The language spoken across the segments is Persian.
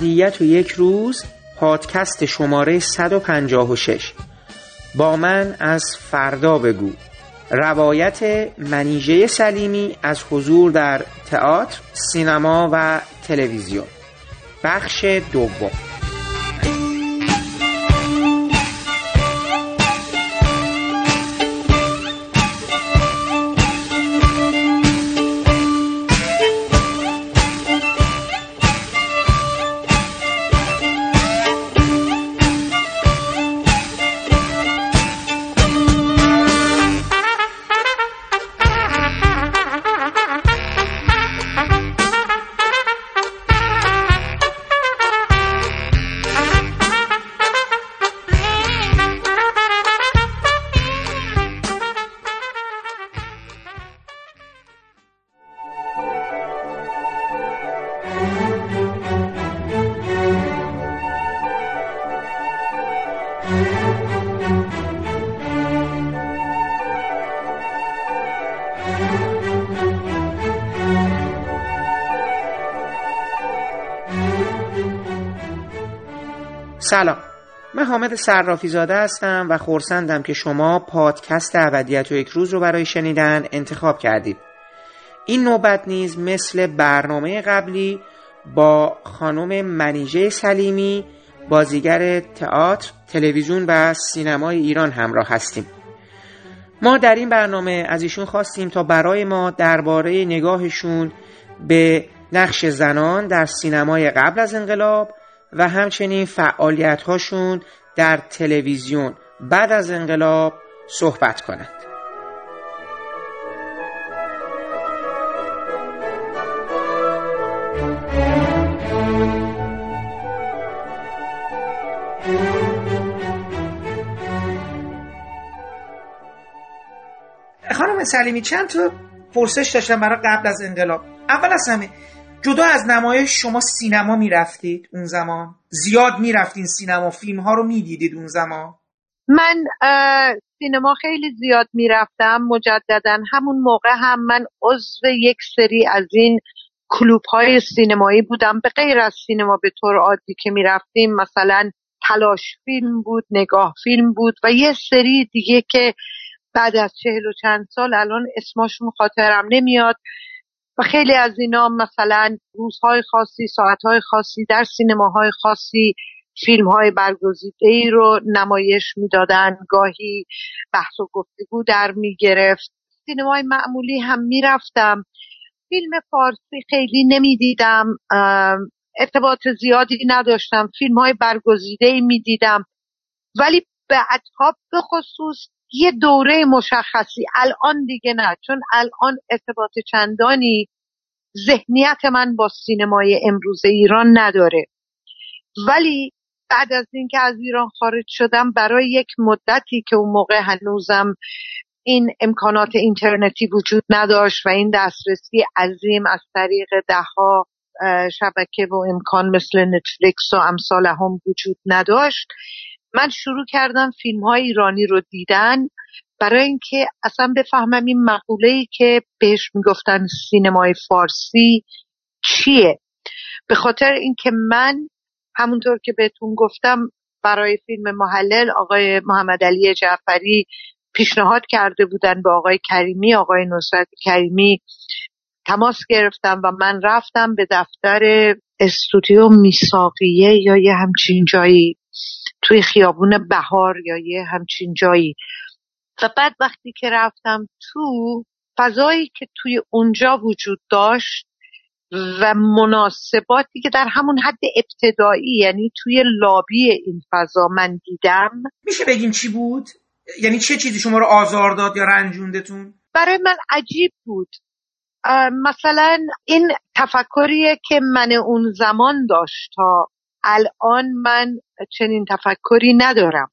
ابدیت و یک روز پادکست شماره 156 با من از فردا بگو. روایت منیژه سلیمی از حضور در تئاتر، سینما و تلویزیون. بخش دوم. صرافی زاده هستم و خورسندم که شما پادکست ابدیت و یک روز رو برای شنیدن انتخاب کردید. این نوبت نیز مثل برنامه قبلی با خانم منیژه سلیمی بازیگر تئاتر، تلویزیون و سینمای ایران همراه هستیم. ما در این برنامه از ایشون خواستیم تا برای ما درباره نگاهشون به نقش زنان در سینمای قبل از انقلاب و همچنین فعالیت هاشون در تلویزیون بعد از انقلاب صحبت کنند. خانم سلیمی چند تا پرسش داشتم برای قبل از انقلاب؟ اول از همه جدا از نمایش شما سینما می‌رفتید اون زمان؟ زیاد می‌رفتین سینما؟ فیلم ها رو می‌دیدید اون زمان؟ من سینما خیلی زیاد می‌رفتم. مجددا همون موقع هم من عضو یک سری از این کلوب های سینمایی بودم. به غیر از سینما به طور عادی که می‌رفتیم مثلا تلاش فیلم بود نگاه فیلم بود و یه سری دیگه که بعد از چهل و چند سال الان اسماشون خاطرم نمیاد. خیلی از اینا مثلا روزهای خاصی ساعتهای خاصی در سینماهای خاصی فیلم های برگزیده ای رو نمایش می‌دادن. گاهی بحث و گفتگو در می‌گرفت. سینمای معمولی هم می‌رفتم. فیلم فارسی خیلی نمی‌دیدم. ارتباط زیادی نداشتم. فیلم های برگزیده ای می‌دیدم. ولی بعدها به خصوص یه دوره مشخصی. الان دیگه نه چون الان ارتباط چندانی ذهنیت من با سینمای امروز ایران نداره. ولی بعد از اینکه از ایران خارج شدم برای یک مدتی که اون موقع هنوزم این امکانات اینترنتی وجود نداشت و این دسترسی عظیم از طریق دهها شبکه و امکان مثل نتفلیکس و امثال هم وجود نداشت من شروع کردم فیلم های ایرانی رو دیدن برای اینکه اصلا بفهمم این مقوله ای که بهش می‌گفتن سینمای فارسی چیه. به خاطر اینکه من همونطور که بهتون گفتم برای فیلم محلل آقای محمد علی جعفری پیشنهاد کرده بودن به آقای کریمی آقای نصرت کریمی تماس گرفتم و من رفتم به دفتر استودیو میساقیه یا یه همچین جایی. توی خیابون بهار یا یه همچین جایی و بعد وقتی که رفتم تو فضایی که توی اونجا وجود داشت و مناسباتی که در همون حد ابتدایی یعنی توی لابی این فضا من دیدم میشه بگیم چی بود؟ یعنی چه چیزی شما رو آزار داد یا رنجوندتون؟ برای من عجیب بود مثلا این تفکریه که من اون زمان داشت تا الان من چنین تفکری ندارم.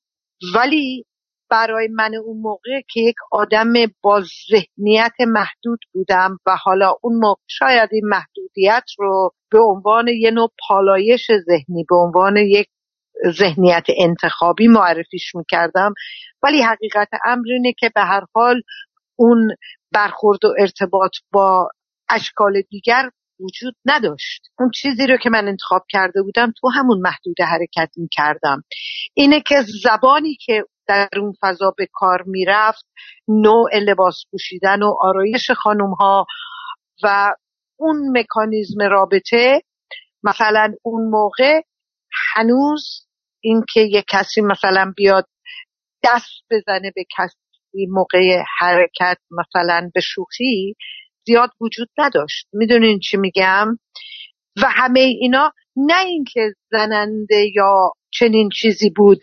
ولی برای من اون موقع که یک آدم با ذهنیت محدود بودم و حالا اون موقع شاید این محدودیت رو به عنوان یه نوع پالایش ذهنی به عنوان یک ذهنیت انتخابی معرفیش می‌کردم. ولی حقیقت امر اینه که به هر حال اون برخورد و ارتباط با اشکال دیگر وجود نداشت. اون چیزی رو که من انتخاب کرده بودم تو همون محدود حرکت می کردم اینه که زبانی که در اون فضا به کار می‌رفت نوع لباس پوشیدن و آرایش خانم ها و اون مکانیزم رابطه مثلا اون موقع هنوز اینکه یک کسی مثلا بیاد دست بزنه به کسی موقع حرکت مثلا به شوخی زیاد وجود نداشت. می‌دونین چی میگم؟ و همه اینا نه اینکه زننده یا چنین چیزی بود.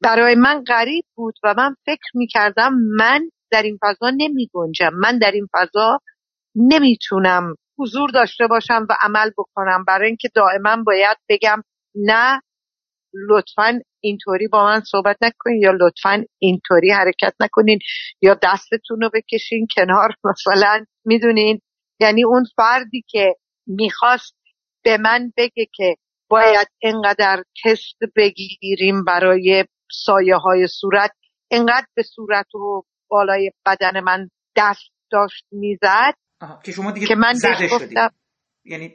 برای من غریب بود و من فکر می‌کردم من در این فضا نمی گنجم من در این فضا نمی‌تونم حضور داشته باشم و عمل بکنم. برای اینکه دائما باید بگم نه لطفا اینطوری با من صحبت نکنین یا لطفا اینطوری حرکت نکنین یا دستتون رو بکشین کنار. مثلا می‌دونین؟ یعنی اون فردی که می‌خواست به من بگه که باید انقدر تست بگیریم برای سایه های صورت انقدر به صورت و بالای بدن من دست داشت می‌زد که شما دیگه که من زده گفتم. یعنی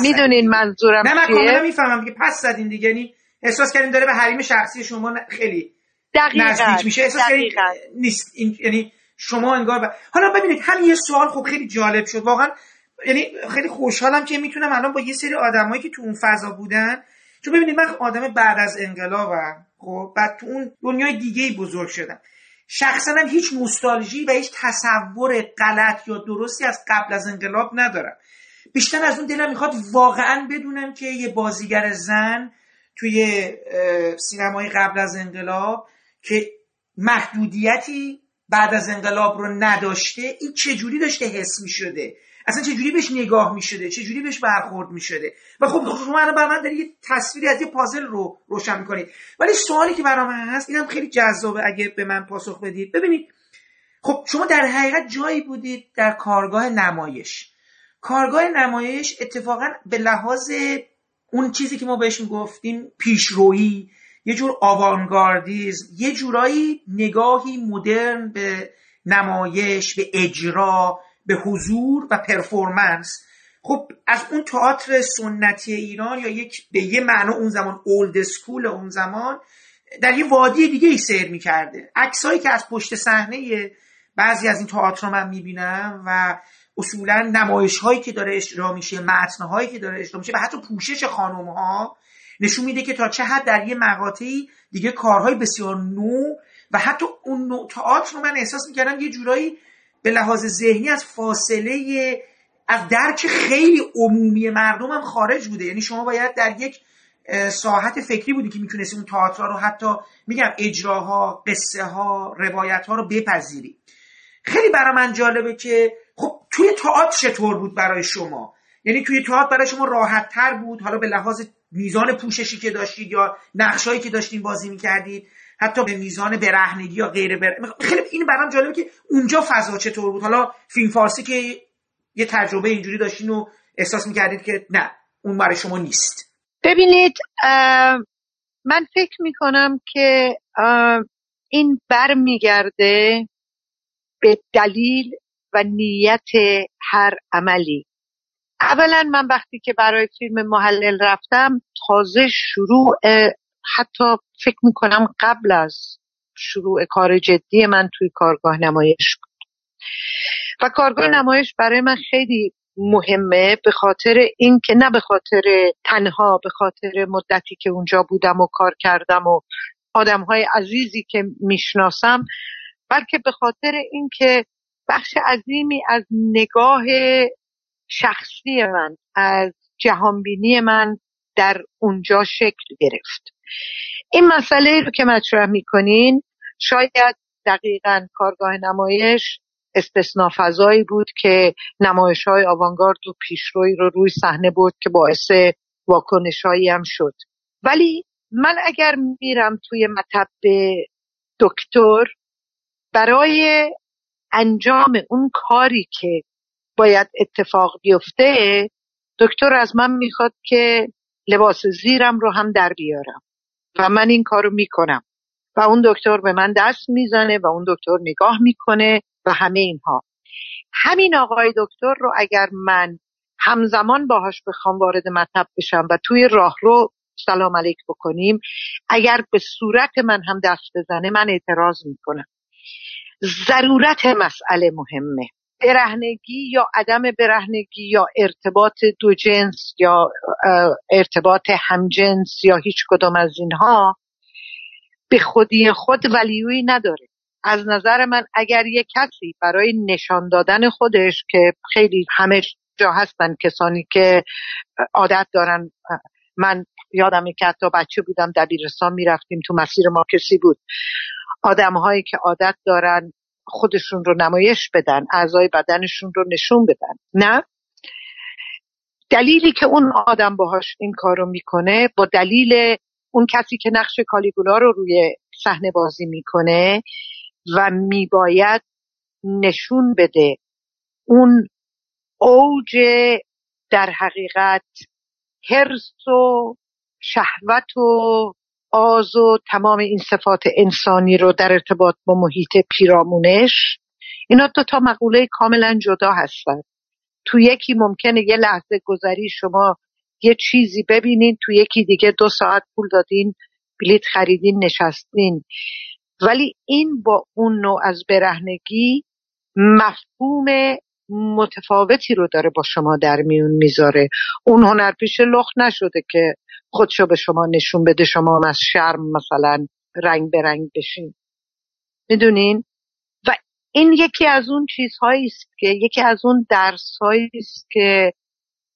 می‌دونین منظورم نه من کاملا می‌فهمم که پس زدین دیگه. یعنی احساس کردین داره به حریم شخصی شما خیلی دقیقا. نزدیک میشه. احساس کردین نیست. این یعنی شما انگار ب... حالا ببینید هم یه سوال خب خیلی جالب شد. واقعا یعنی خیلی خوشحالم که می‌تونم الان با یه سری آدمایی که تو اون فضا بودن چون ببینید من آدم بعد از انقلابم خب بعد تو اون دنیای دیگه بزرگ شدم. شخصا هم هیچ نوستالژی و هیچ تصور غلط یا درستی از قبل از انقلاب ندارم. بیشتر از اون دلم می‌خواد واقعا بدونم که یه بازیگر زن توی سینمای قبل از انقلاب که محدودیتی بعد از انقلاب رو نداشته این چجوری داشته حس می‌شده؟ اصلا چجوری بهش نگاه می‌شده؟ چجوری بهش برخورد می‌شده؟ و خب شما الان بر من داری یه تصویری از یه پازل رو روشن می‌کنید. ولی سوالی که برام هست اینم خیلی جذابه اگه به من پاسخ بدید. ببینید خب شما در حقیقت جایی بودید در کارگاه نمایش. کارگاه نمایش اتفاقا به لحاظ اون چیزی که ما بهش می‌گفتیم پیشرویی یه جور آوانگاردیزم یه جورایی نگاهی مدرن به نمایش به اجرا به حضور و پرفورمنس. خب از اون تئاتر سنتی ایران یا یک به یه معنا اون زمان اولد سکول اون زمان در یه وادی دیگه ای سیر می‌کرده. عکسایی که از پشت صحنه بعضی از این تئاتر من می‌بینم و اصولا نمایش هایی که داره اجرا میشه متن هایی که داره اجرا میشه و حتی پوشش خانم ها نشون میده که تا چه حد در یه مقاطعی دیگه کارهای بسیار نو و حتی اون نوع تئاتر رو من احساس می‌کردم یه جورایی به لحاظ ذهنی از فاصله از درک خیلی عمومی مردم هم خارج بوده. یعنی شما باید در یک ساحت فکری بودی که می‌تونستی اون تئاتر رو حتی میگم اجراها قصه ها روایت ها رو بپذیری. خیلی برای من جالبه که خب توی تئاتر چطور بود برای شما؟ یعنی توی تئاتر برای شما راحت تر بود؟ حالا به لحاظ میزان پوششی که داشتید یا نقشایی که داشتین بازی می‌کردید؟ حتی به میزان برهنگی یا غیر بر... خیلی این برام جالبه که اونجا فضا چطور بود؟ حالا فیلم فارسی که یه تجربه اینجوری داشتین و احساس می‌کردید که نه اون برای شما نیست. ببینید من فکر می‌کنم که این بر میگرده به دلیل و نیت هر عملی اولا من وقتی که برای فیلم محلل رفتم تازه شروع حتی فکر می‌کنم قبل از شروع کار جدی من توی کارگاه نمایش بود و کارگاه بله. نمایش برای من خیلی مهمه به خاطر اینکه نه به خاطر تنها به خاطر مدتی که اونجا بودم و کار کردم و آدم های عزیزی که می‌شناسم بلکه به خاطر اینکه بخش عظیمی از نگاه شخصی من از جهانبینی من در اونجا شکل گرفت. این مسئله رو که مطرح می‌کنین شاید دقیقا کارگاه نمایش استثنا فضایی بود که نمایش های آوانگارد و پیشروی رو روی صحنه بود که باعث واکنش هم شد. ولی من اگر میرم توی مطب دکتر برای انجام اون کاری که باید اتفاق بیفته دکتر از من می‌خواد که لباس زیرم رو هم در بیارم و من این کارو می‌کنم. و اون دکتر به من دست می‌زنه و اون دکتر نگاه می‌کنه و همه اینها. همین آقای دکتر رو اگر من همزمان باهاش بخوام وارد مطب بشم و توی راه رو سلام علیک بکنیم اگر به صورت من هم دست بزنه من اعتراض می‌کنم. ضرورت مسئله مهمه. برهنگی یا عدم برهنگی یا ارتباط دو جنس یا ارتباط همجنس یا هیچ کدام از اینها به خودی خود ولیوی نداره. از نظر من اگر یک کسی برای نشان دادن خودش که خیلی همه جا هستن کسانی که عادت دارن من یادم که حتی بچه بودم دبیرستان می‌رفتیم تو مسیر ما کسی بود. آدم هایی که عادت دارن خودشون رو نمایش بدن اعضای بدنشون رو نشون بدن. نه. دلیلی که اون آدم باهاش این کار رو می‌کنه با دلیل اون کسی که نقش کالیگولا رو روی صحنه بازی می‌کنه و میباید نشون بده اون اوج در حقیقت حرس و شهوت و آز و تمام این صفات انسانی رو در ارتباط با محیط پیرامونش. اینا دو تا مقوله کاملا جدا هستن. تو یکی ممکنه یه لحظه گذری شما یه چیزی ببینین تو یکی دیگه دو ساعت پول دادین بلیت خریدین نشستین. ولی این با اون نوع از برهنگی مفهوم متفاوتی رو داره با شما در میون می‌ذاره. اون هنر پیش لخت نشده که خودشو به شما نشون بده شما از شرم مثلا رنگ به رنگ بشین. می‌دونین؟ و این یکی از اون چیزهایی است که یکی از اون درسهایی است که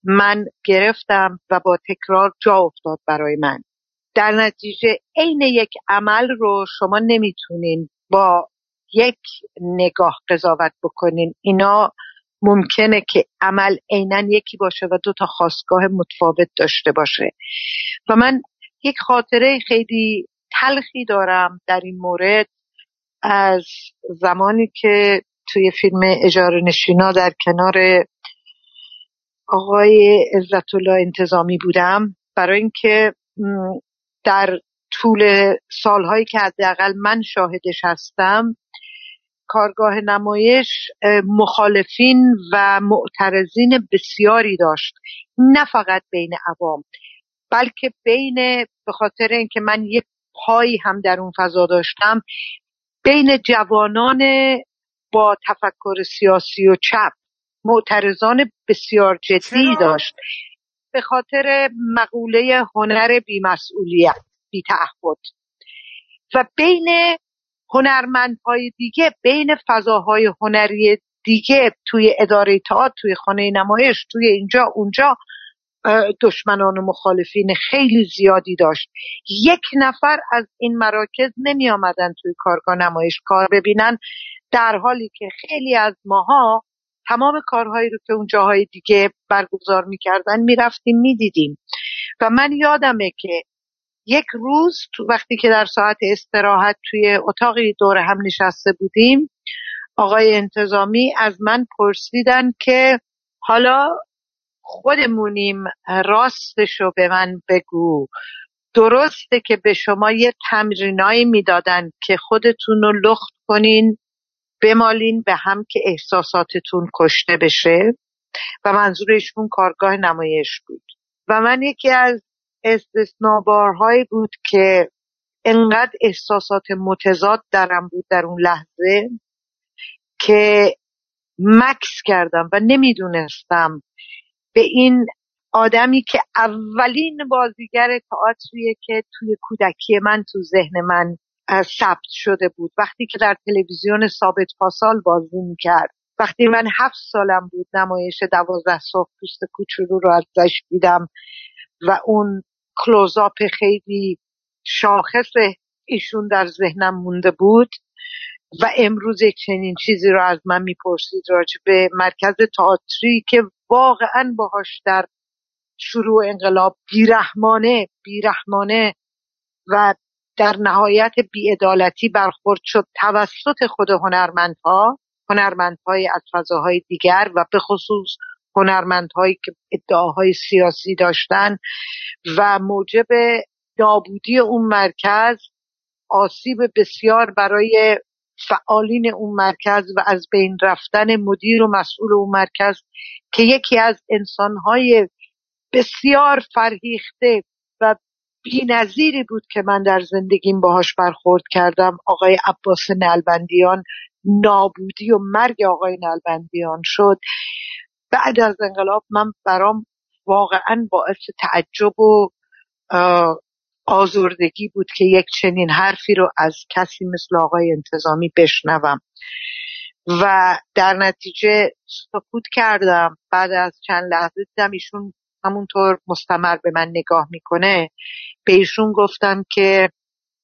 من گرفتم و با تکرار جا افتاد برای من. در نتیجه عین یک عمل رو شما نمی‌تونین با یک نگاه قضاوت بکنین. اینا ممکنه که عمل عینا یکی باشه و دو تا خواستگاه متفاوت داشته باشه. و من یک خاطره خیلی تلخی دارم در این مورد. از زمانی که توی فیلم اجاره نشینا در کنار آقای عزت انتظامی بودم برای اینکه در طول سالهایی که حداقل من شاهدش هستم کارگاه نمایش مخالفین و معترضین بسیاری داشت. نه فقط بین عوام بلکه بین به خاطر اینکه من یک پایی هم در اون فضا داشتم بین جوانان با تفکر سیاسی و چپ معترضان بسیار جدی داشت. به خاطر مقوله هنر بیمسئولیت بیتعهد و بین هنرمندهای دیگه بین فضاهای هنری دیگه توی اداره تئاتر توی خانه نمایش توی اینجا اونجا دشمنان و مخالفین خیلی زیادی داشت. یک نفر از این مراکز نمی آمدن توی کارگاه نمایش کار ببینن در حالی که خیلی از ماها تمام کارهایی رو که اون جاهای دیگه برگزار می‌کردن می‌رفتیم می‌دیدیم. و من یادمه که یک روز تو وقتی که در ساعت استراحت توی اتاقی دور هم نشسته بودیم آقای انتظامی از من پرسیدن که حالا خودمونیم راستشو به من بگو. درسته که به شما یه تمرینایی می‌دادن که خودتون رو لخت کنین بمالین به هم که احساساتتون کشته بشه. و منظورشون کارگاه نمایش بود. و من یکی از استثنابارهایی بود که انقدر احساسات متضاد درم بود در اون لحظه که مکس کردم و نمی‌دونستم به این آدمی که اولین بازیگر تئاتریه که توی کودکی من تو ذهن من ثبت شده بود. وقتی که در تلویزیون ثابت پاسال بازی می‌کرد. وقتی من هفت سالم بود نمایش دوازده صبح پوست کوچولو رو ازش دیدم و اون کلوزاپ خیلی شاخص ایشون در ذهنم مونده بود و امروز یک چنین چیزی رو از من می‌پرسید راجع به مرکز تئاتری که واقعا باهاش در شروع انقلاب بیرحمانه بیرحمانه و در نهایت بیعدالتی برخورد شد توسط خود هنرمندها هنرمندهای از فضاهای دیگر و به خصوص هنرمندهایی که ادعاهای سیاسی داشتن و موجب نابودی اون مرکز آسیب بسیار برای فعالین اون مرکز و از بین رفتن مدیر و مسئول اون مرکز که یکی از انسانهای بسیار فرهیخته و نظیری بود که من در زندگیم باهاش برخورد کردم آقای عباس نلبندیان. نابودی و مرگ آقای نلبندیان شد. بعد از انقلاب من برام واقعا باعث تعجب و آزردگی بود که یک چنین حرفی رو از کسی مثل آقای انتظامی بشنوم. و در نتیجه سکوت کردم. بعد از چند لحظه دیدم ایشون همونطور مستمر به من نگاه می‌کنه. به ایشون گفتم که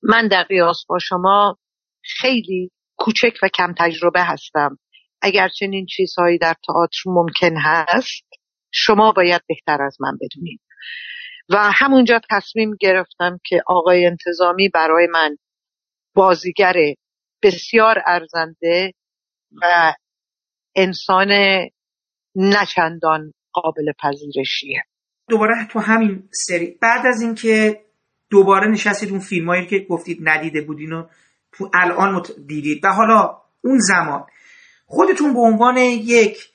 من در قیاس با شما خیلی کوچک و کم تجربه هستم. اگر چنین چیزهایی در تئاتر ممکن هست شما باید بهتر از من بدونید. و همونجا تصمیم گرفتم که آقای انتظامی برای من بازیگر بسیار ارزنده و انسان نچندان قابل پذیرشیه. دوباره تو همین سری. بعد از اینکه دوباره نشستید اون فیلمایی که گفتید ندیده بودین و تو الان دیدید. و حالا اون زمان خودتون به عنوان یک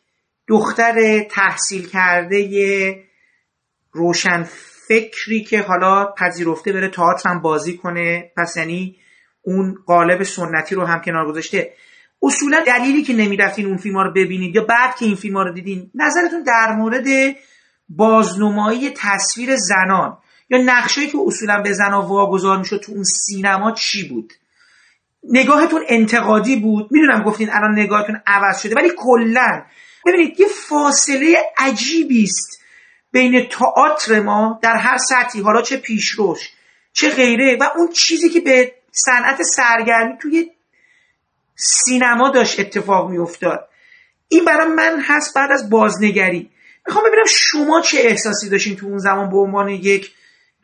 دختر تحصیل کرده روشن فکری که حالا پذیرفته بره تئاتر هم بازی کنه. پس یعنی اون قالب سنتی رو هم کنار گذاشته. اصولا دلیلی که نمی‌رفتین اون فیلم رو ببینید یا بعد که این فیلم رو دیدین نظرتون در مورد بازنمایی تصویر زنان یا نقشایی که اصولا به زنها واگذار می‌شد تو اون سینما چی بود؟ نگاهتون انتقادی بود. می‌دونم گفتین الان نگاهتون عوض شده ولی کلا. ببینید یه فاصله عجیبی است بین تئاتر ما در هر سطحی حالا چه پیشروش چه غیره و اون چیزی که به صنعت سرگرمی توی سینما داشت اتفاق میافتاد. این برای من هست بعد از بازنگری. می‌خوام ببینم شما چه احساسی داشتین تو اون زمان به عنوان یک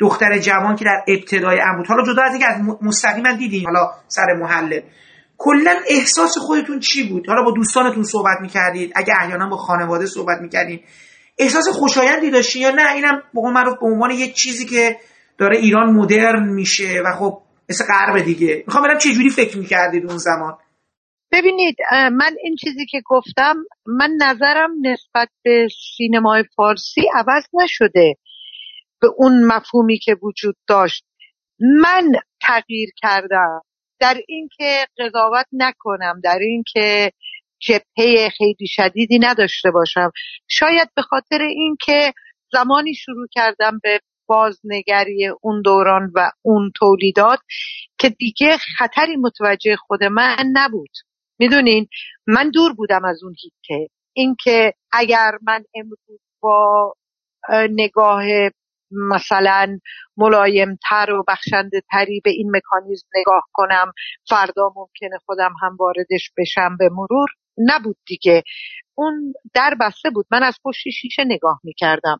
دختر جوان که در ابتدای امر حالا جدا از اینکه از مستقیما دیدین حالا سر محله. کلا احساس خودتون چی بود؟ حالا با دوستانتون صحبت می‌کردید؟ اگه احیانا با خانواده صحبت می‌کردین. احساس خوشایندی داشتین یا نه؟ اینم به معروف به عنوان یک چیزی که داره ایران مدرن میشه و خب مثل غرب دیگه. می‌خوام ببینم چه جوری فکر می‌کردید اون زمان. ببینید من این چیزی که گفتم من نظرم نسبت به سینمای فارسی عوض نشده. به اون مفهومی که وجود داشت. من تغییر کردم. در اینکه قضاوت نکنم در اینکه جبهه خیلی شدیدی نداشته باشم. شاید به خاطر اینکه زمانی شروع کردم به بازنگری اون دوران و اون تولیدات که دیگه خطری متوجه خود من نبود. می‌دونین من دور بودم از اون هیته. اینکه اگر من امروز با نگاه مثلا ملایمتر و بخشنده تری به این مکانیزم نگاه کنم فردا ممکنه خودم هم واردش بشم به مرور؟ نبود دیگه. اون در بسته بود. من از پشت شیشه نگاه می‌کردم.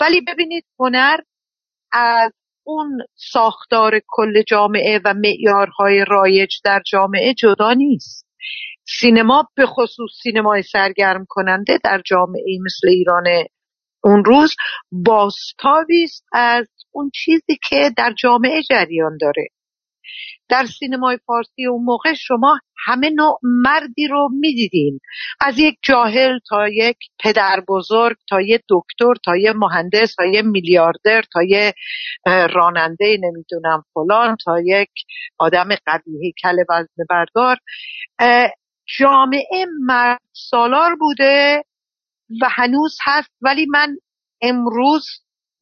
ولی ببینید هنر از اون ساختار کل جامعه و معیارهای رایج در جامعه جدا نیست. سینما به خصوص سینمای سرگرم کننده در جامعه مثل ایران اون روز باستابی است از اون چیزی که در جامعه جریان داره. در سینمای فارسی اون موقع شما همه نوع مردی رو می‌دیدین. از یک جاهل تا یک پدر بزرگ تا یک دکتر تا یک مهندس تا یک میلیاردر تا یک راننده نمی‌دونم فلان تا یک آدم قوی کل وزن بردار جامعه مرد سالار بوده و هنوز هست ولی من امروز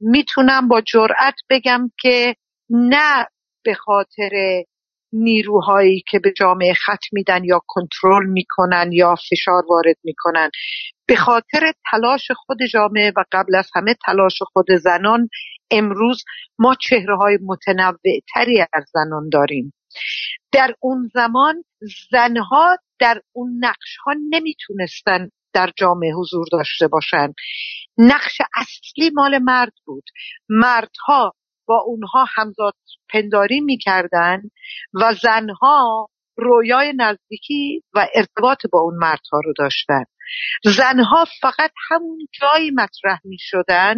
می‌تونم با جرأت بگم که نه به خاطر نیروهایی که به جامعه خط میدن یا کنترل می‌کنن یا فشار وارد می‌کنن. به خاطر تلاش خود جامعه و قبل از همه تلاش خود زنان امروز ما چهره های متنوع تری از زنان داریم. در اون زمان زنها در اون نقش ها نمی‌تونستن در جامعه حضور داشته باشند نقش اصلی مال مرد بود. مردها با اونها همزاد پنداری می‌کردن و زنها رویای نزدیکی و ارتباط با اون مردها رو داشتن. زنها فقط همون جایی مطرح می شدن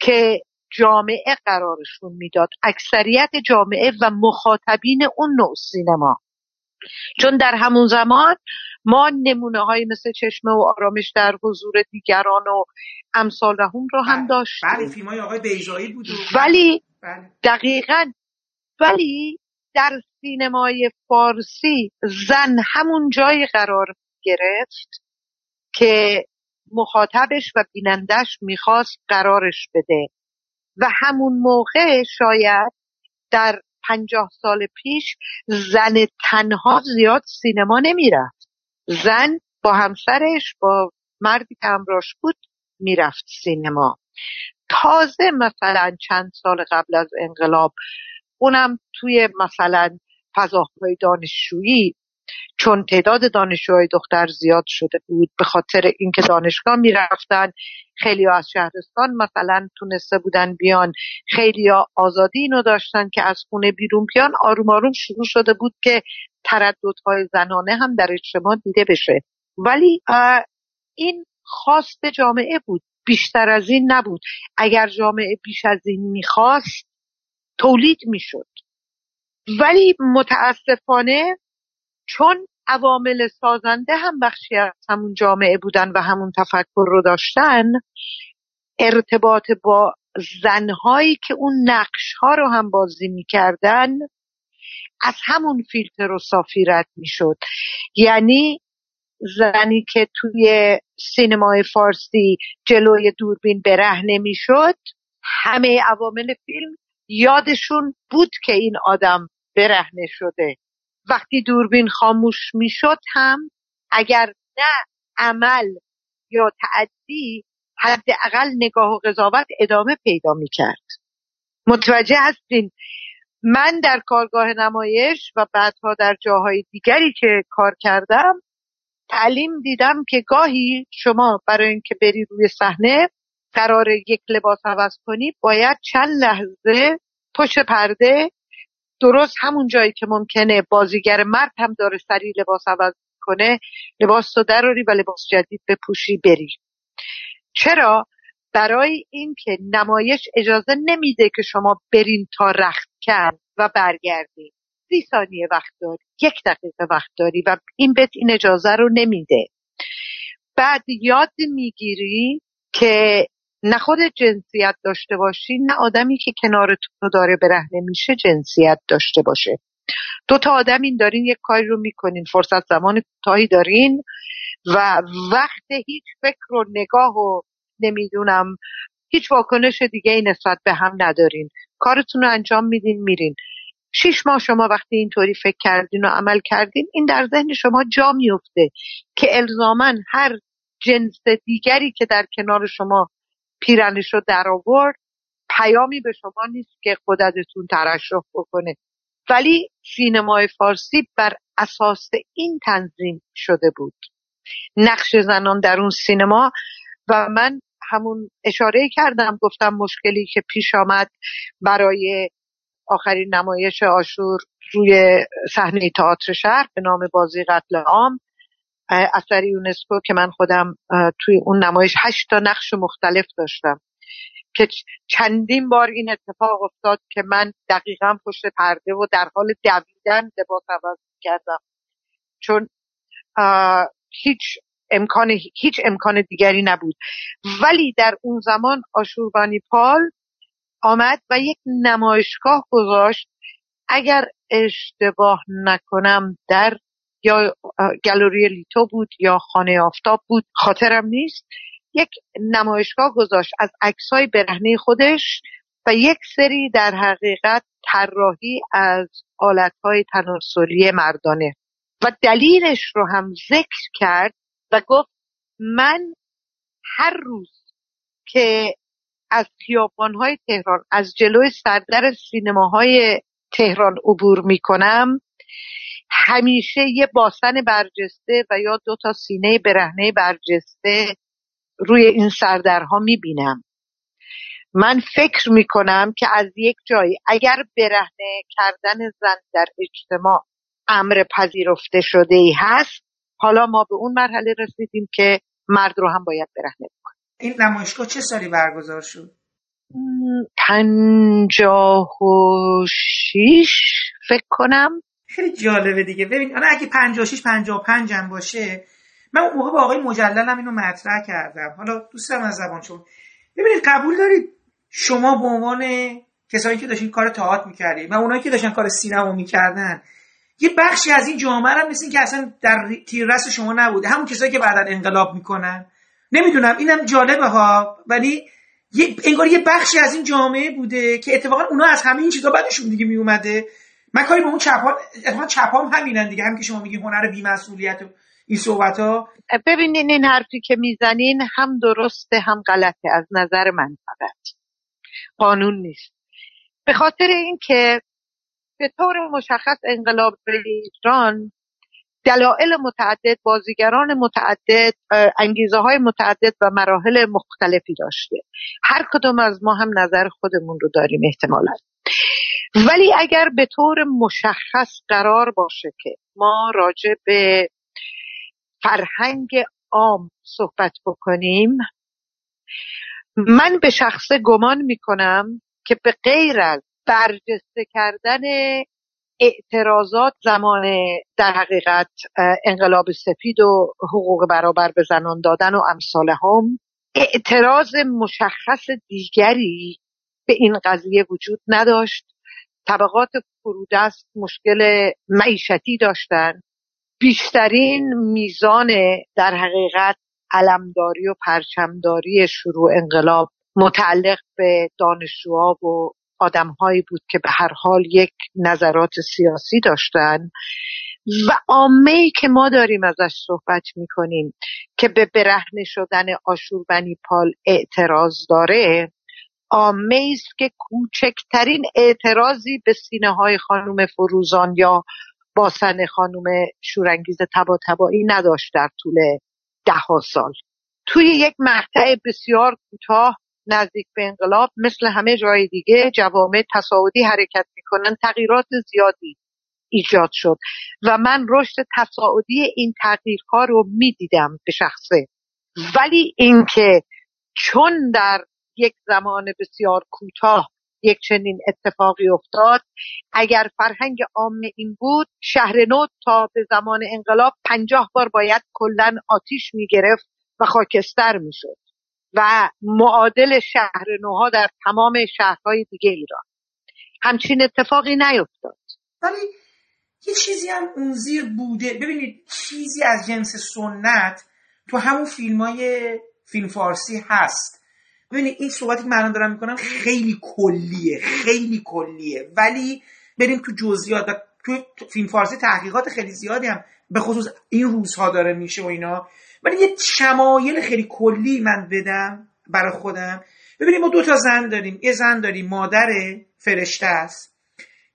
که جامعه قرارشون می‌داد. اکثریت جامعه و مخاطبین اون نوع سینما. چون در همون زمان ما نمونه های مثل چشمه و آرامش در حضور دیگران و امثال هم رو هم بله. داشتیم بله فیلم های آقای بیزایی بود ولی بله. دقیقا ولی در سینمای فارسی زن همون جایی قرار گرفت که مخاطبش و بینندش می‌خواست قرارش بده و همون موقع شاید در پنجاه سال پیش زن تنها زیاد سینما نمی‌رفت. زن با همسرش با مردی که همراش بود می‌رفت سینما. تازه مثلا چند سال قبل از انقلاب اونم توی مثلا فضاهای دانشجویی چون تعداد دانشجوهای دختر زیاد شده بود به خاطر اینکه دانشگاه می‌رفتن خیلی از شهرستان مثلا تونسته بودن بیان. خیلی آزادی اینو داشتن که از خونه بیرون بیان. آروم آروم شروع شده بود که ترددهای زنانه هم در اجتماع دیده بشه. ولی این خواست جامعه بود. بیشتر از این نبود. اگر جامعه بیش از این می‌خواست تولید می‌شد. ولی متاسفانه چون عوامل سازنده هم بخشی از همون جامعه بودن و همون تفکر رو داشتن ارتباط با زنهایی که اون نقش ها رو هم بازی می‌کردن از همون فیلتر و صافی رد می‌شد. یعنی زنی که توی سینمای فارسی جلوی دوربین برهنه می‌شد همه عوامل فیلم یادشون بود که این آدم برهنه شده. وقتی دوربین خاموش می‌شد هم اگر نه عمل یا تعدی حداقل نگاه و قضاوت ادامه پیدا می‌کرد. متوجه هستین؟ من در کارگاه نمایش و بعدها در جاهای دیگری که کار کردم تعلیم دیدم که گاهی شما برای اینکه بری روی صحنه قرار یک لباس عوض کنی باید چند لحظه پشت پرده درست همون جایی که ممکنه بازیگر مرد هم داره سریع لباس عوض کنه لباس رو دراری و لباس جدید بپوشی بری. چرا؟ برای اینکه نمایش اجازه نمیده که شما برین تا رخت کن و برگردین سی ثانیه وقت داری یک دقیقه وقت داری و این بهت این اجازه رو نمیده. بعد یاد می‌گیری که نه خود جنسیت داشته باشی نه آدمی که کنار تو داره برهنه میشه جنسیت داشته باشه. دو تا آدم این دارین یک کاری رو می‌کنین فرصت زمان کوتاهی دارین و وقت هیچ فکر و نگاه و نمی‌دونم هیچ واکنش دیگه ای نسبت به هم ندارین. کارتون رو انجام میدین میرین. شیش ماه شما وقتی اینطوری فکر کردین و عمل کردین این در ذهن شما جا میفته که الزامن هر جنس دیگری که در کنار شما پیرنش رو در آورد. پیامی به شما نیست که خودتون ترشح بکنه. ولی سینمای فارسی بر اساس این تنظیم شده بود. نقش زنان در اون سینما و من همون اشاره کردم گفتم مشکلی که پیش آمد برای آخرین نمایش آشور روی صحنه تئاتر شهر به نام بازی قتل عام. اثر یونسکو که من خودم توی اون نمایش هشت تا نقش مختلف داشتم. که چندین بار این اتفاق افتاد که من دقیقا پشت پرده و در حال دویدن لباس عوض کردم چون هیچ امکان هیچ امکان دیگری نبود. ولی در اون زمان آشوربانی پال آمد و یک نمایشگاه گذاشت. اگر اشتباه نکنم در یا گالری لیتو بود یا خانه آفتاب بود خاطرم نیست. یک نمایشگاه گذاشت از عکسای برهنه خودش و یک سری در حقیقت طراحی از آلتهای تناسلی مردانه. و دلیلش رو هم ذکر کرد و گفت من هر روز که از خیابانهای تهران از جلوی سردر سینماهای تهران عبور می‌کنم همیشه یه باسن برجسته و یا دو تا سینه برهنه برجسته روی این سردرها می‌بینم. من فکر می‌کنم که از یک جایی اگر برهنه کردن زن در اجتماع امر پذیرفته شده ای هست حالا ما به اون مرحله رسیدیم که مرد رو هم باید برهنه بکنیم این نمایشگاه چه سالی برگزار شد؟ پنجاه و شیش فکر کنم. خیلی جالبه دیگه. ببین الان اگه 56 55 هم باشه من اون موقع با آقای مجللم اینو مطرح کردم. حالا دوستم از زبان چون ببینید قبول دارید شما به عنوان کسایی که داشتین کار تئاتر می‌کردید و اونایی که داشتن کار سینما می‌کردن یه بخشی از این جامعه هم مثل که اصلا در تیررس شما نبوده. همون کسایی که بعدا انقلاب می‌کنن. نمی‌دونم اینم جالبه ها. ولی یه انگار یه بخشی از این جامعه بوده که اتفاقا اونا از همه این چیزا بعدشون دیگه میومده من کاری به اون چپان اتفاقا چپام همینن دیگه هم که شما میگی هنر بی‌مسئولیت و این صحبت ها ببینین این حرفی که می‌زنین هم درسته هم غلطه از نظر من فقط. قانون نیست. به خاطر اینکه به طور مشخص انقلاب ایران دلایل متعدد بازیگران متعدد انگیزه های متعدد و مراحل مختلفی داشته. هر کدوم از ما هم نظر خودمون رو داریم احتمالا. ولی اگر به طور مشخص قرار باشه که ما راجع به فرهنگ عام صحبت بکنیم من به شخصه گمان می‌کنم که به غیر از برجسته کردن اعتراضات زمان در حقیقت انقلاب سفید و حقوق برابر به زنان دادن و امثال هم اعتراض مشخص دیگری به این قضیه وجود نداشت. طبقات فرودست مشکل معیشتی داشتن. بیشترین میزان در حقیقت علمداری و پرچمداری شروع انقلاب متعلق به دانشجوها و آدمهایی بود که به هر حال یک نظرات سیاسی داشتن. و عامه که ما داریم ازش صحبت می‌کنیم که به برهنه شدن آشوربنی پال اعتراض داره عامه است که کوچکترین اعتراضی به سینه های خانم فروزان یا باسن خانم شورانگیز تبا تبایی نداشت در طول ده ها سال. توی یک مقطع بسیار کوتاه نزدیک به انقلاب مثل همه جای دیگه جوامع تصاعدی حرکت می‌کنن تغییرات زیادی ایجاد شد و من رشد تصاعدی این تغییرها رو می‌دیدم به شخصه. ولی اینکه چون در یک زمان بسیار کوتاه یک چنین اتفاقی افتاد. اگر فرهنگ عام این بود شهر نو تا به زمان انقلاب پنجاه بار باید کلا آتیش می‌گرفت و خاکستر می‌شد و معادل شهر نوها در تمام شهرهای دیگه ایران. همچین اتفاقی نیفتاد. ولی یه چیزی هم اون زیر بوده. ببینید چیزی از جنس سنت تو همون فیلم های فیلم فارسی هست. ببینید این صحبتی که من دارم می‌کنم خیلی کلیه خیلی کلیه. ولی بریم تو جزئیات. تو فیلم فارسی تحقیقات خیلی زیادی هم به خصوص این روزها داره میشه و اینا. ولی یه شمایل خیلی کلی من بدم برای خودم. ببینیم ما دو تا زن داریم. یه زن داریم مادر فرشته است.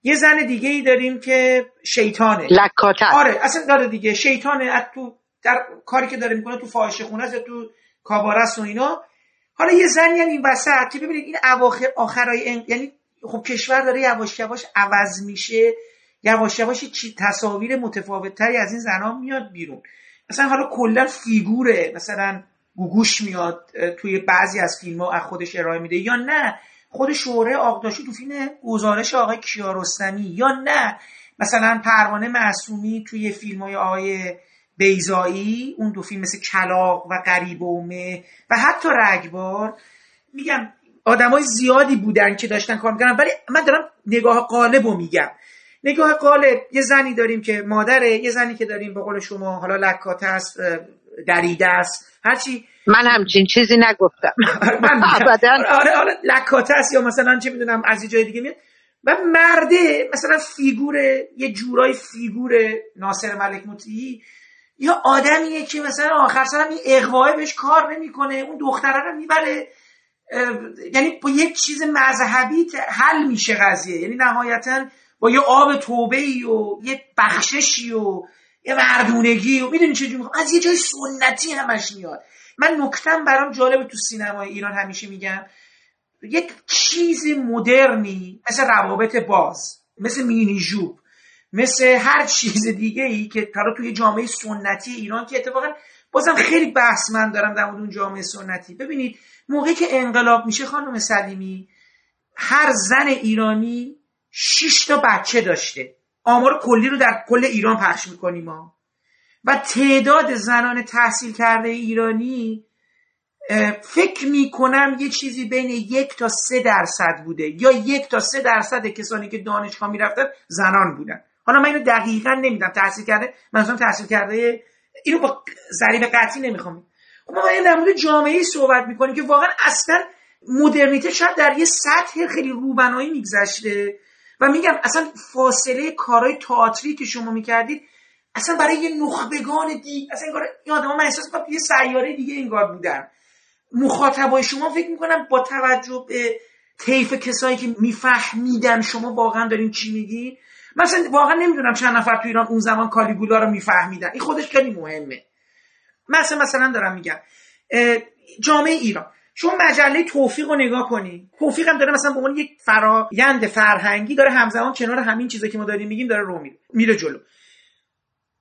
یه زن دیگه ای داریم که شیطانه. لکاته آره اصلا داره دیگه. شیطانه. از تو در کاری که داره می‌کنه تو فاحشه خونه است تو کابارس و اینا حالا یه زنی هم این وسط که ببینید این اواخر آخرای یعنی خب کشور داره یواش یواش عوض میشه یواش یواش چی تصاویر متفاوت تری از این زنان میاد بیرون. مثلا حالا کلا فیگوره مثلا گوگوش میاد توی بعضی از فیلم ها از خودش ارائه میده یا نه؟ خود شوره آقداشی تو فیلم گزارش آقای کیارستمی یا نه؟ مثلا پروانه معصومی توی فیلم های آقای بیزایی اون دو فیلم مثل کلاق و غریبومه و حتی رگبار میگم آدمای زیادی بودن که داشتن کار می‌کنن ولی من دارم نگاه قالب رو میگم. نگاه قالب یه زنی داریم که مادره یه زنی که داریم به قول شما حالا لکات است دریده است. هرچی. من همچین چیزی نگفتم. من آره آره, آره لکاته است یا مثلا چه می‌دونم از جای دیگه میاد. و مرده مثلا فیگور یه جورای فیگور ناصر ملک مطیعی یا آدمیه که مثلا آخر سرم این اغوا بهش کار نمی‌کنه اون دختره رو می‌بره یعنی با یک چیز مذهبی حل میشه قضیه. یعنی نهایتا با یه آب توبه ای و یه بخششی و یه مردونگی و می‌دونی چه از یه جای سنتی همش میاد. من نکتم برام جالب تو سینمای ایران همیشه میگم یک چیز مدرنی مثل روابط باز مثل مینی جوب مثل هر چیز دیگه ای که حالا توی جامعه سنتی ایران که اتفاقا بازم خیلی بحث من دارم در اون جامعه سنتی. ببینید موقعی که انقلاب میشه خانم سلیمی هر زن ایرانی 6 تا بچه داشته. آمار کلی رو در کل ایران پخش می‌کنیم ما. و تعداد زنان تحصیل کرده ایرانی فکر می‌کنم یه چیزی بین یک تا سه درصد بوده. یا یک تا سه درصد کسانی که دانشگاه می‌رفتن زنان بودن. حالا من اینو دقیقا نمیدم تحصیل کرده منظورم تحصیل کرده اینو با ضریب قطعی نمی‌خوام. خب ما در مورد جامعه صحبت می‌کنیم که واقعا اصلا مدرنیته شاید در یه سطح خیلی روبنایی میگذشته و میگم اصلا فاصله کارهای تئاتری که شما می‌کردید اصلا برای یه نخبگان دی اصلا انگار یادم من احساس یه سیاره دیگه انگار بودن. مخاطبای شما فکر می‌کنم با توجه به طیف کسایی که میفهمیدن شما واقعا دارین چی میگی مثلا واقعا نمی‌دونم چند نفر تو ایران اون زمان کالیگولا رو میفهمیدن. این خودش خیلی مهمه. مثلا مثلا دارم میگم جامعه ایران. شما مجله توفیق رو نگاه کنی. توفیق هم داره مثلا به عنوان یک فرایند فرهنگی داره همزمان کنار همین چیزایی که ما داریم میگیم داره رو میره میره جلو.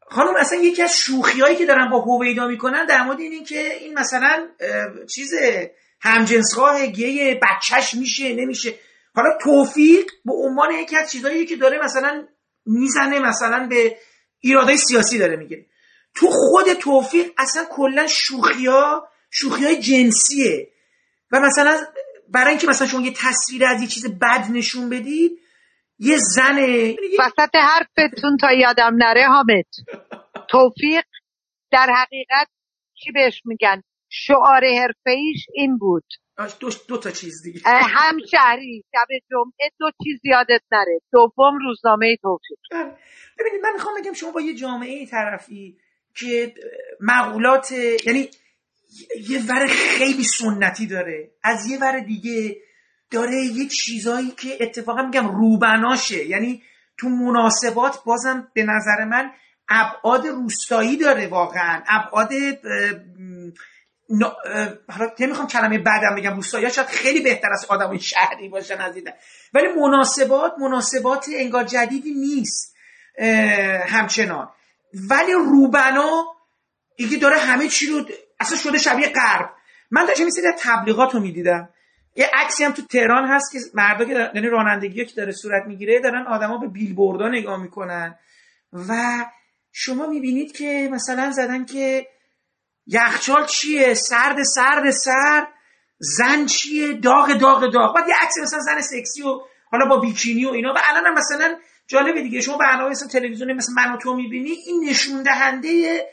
خانم اصلا یکی از شوخیایی که دارن با هویدا می‌کنن در مورد این که این مثلا چیز همجنسگاه گی بچهش میشه نمیشه. حالا توفیق به عنوان یکی از چیزایی که داره مثلا می‌زنه مثلا به ایرادای سیاسی داره میگه. تو خود توفیق اصلا کلا شوخی ها جنسیه. و مثلا برای اینکه مثلا شما یه تصویر از یه چیز بد نشون بدید یه زن وسط حرفتون تا یادم نره حامد. توفیق در حقیقت چی بهش میگن؟ شعار حرفه‌ایش این بود. دو, دو تا چیز دیگه. هم شهری شب جمعه دو چیز یادت نره. دوم روزنامه توفیق. بله. ببینید من می‌خوام بگم شما با یه جامعه طرفی که مقولات یعنی یه ور خیلی سنتی داره. از یه ور دیگه داره یه چیزایی که اتفاقا میگم روبناشه. یعنی تو مناسبات بازم به نظر من ابعاد روستایی داره واقعا. ابعاد حالا نمی‌خوام کلمه بعدم بگم روستایی شاید خیلی بهتر از آدم شهری باشن از ولی مناسبات مناسبات انگار جدیدی نیست همچنان. ولی روبنا دیگه داره همه چی رو اصلا شده شبیه غرب. من داشتم این تبلیغات رو می‌دیدم. یه عکسی هم تو تهران هست که مردا که یعنی رانندگی که داره صورت می‌گیره دارن آدما به بیلبوردها نگاه می‌کنن. و شما می‌بینید که مثلا زدن که یخچال چیه؟ سرد سرد سرد. زن چیه؟ داغ داغ داغ. بعد یه عکس مثلا زن سکسی و حالا با بیکینی و اینا. و الان مثلا جالبه دیگه. شما برنامه مثلا تلویزیون مثل من و تو می‌بینی این نشون دهنده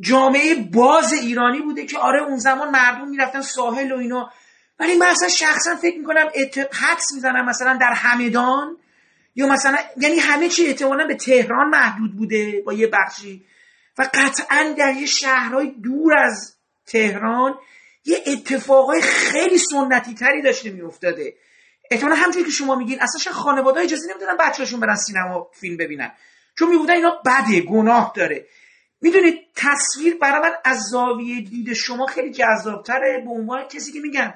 جامعه باز ایرانی بوده که آره اون زمان مردم می‌رفتن ساحل و اینا. ولی من اصلا شخصا فکر می‌کنم. حدس می‌زنم مثلا در همدان یا مثلا یعنی همه چی احتمالا به تهران محدود بوده با یه بخشی. و قطعا در یه شهرهای دور از تهران یه اتفاقای خیلی سنتی تری داشته میافتاده. احتمالا همونجوری که شما میگین اصلا خانواده اجازه نمی‌دونن بچه‌شون برن سینما فیلم ببینن. چون می‌گفتن اینا بده گناه داره. می‌دونید تصویر برای من از زاویه دید شما خیلی جذابتره به عنوان کسی که میگن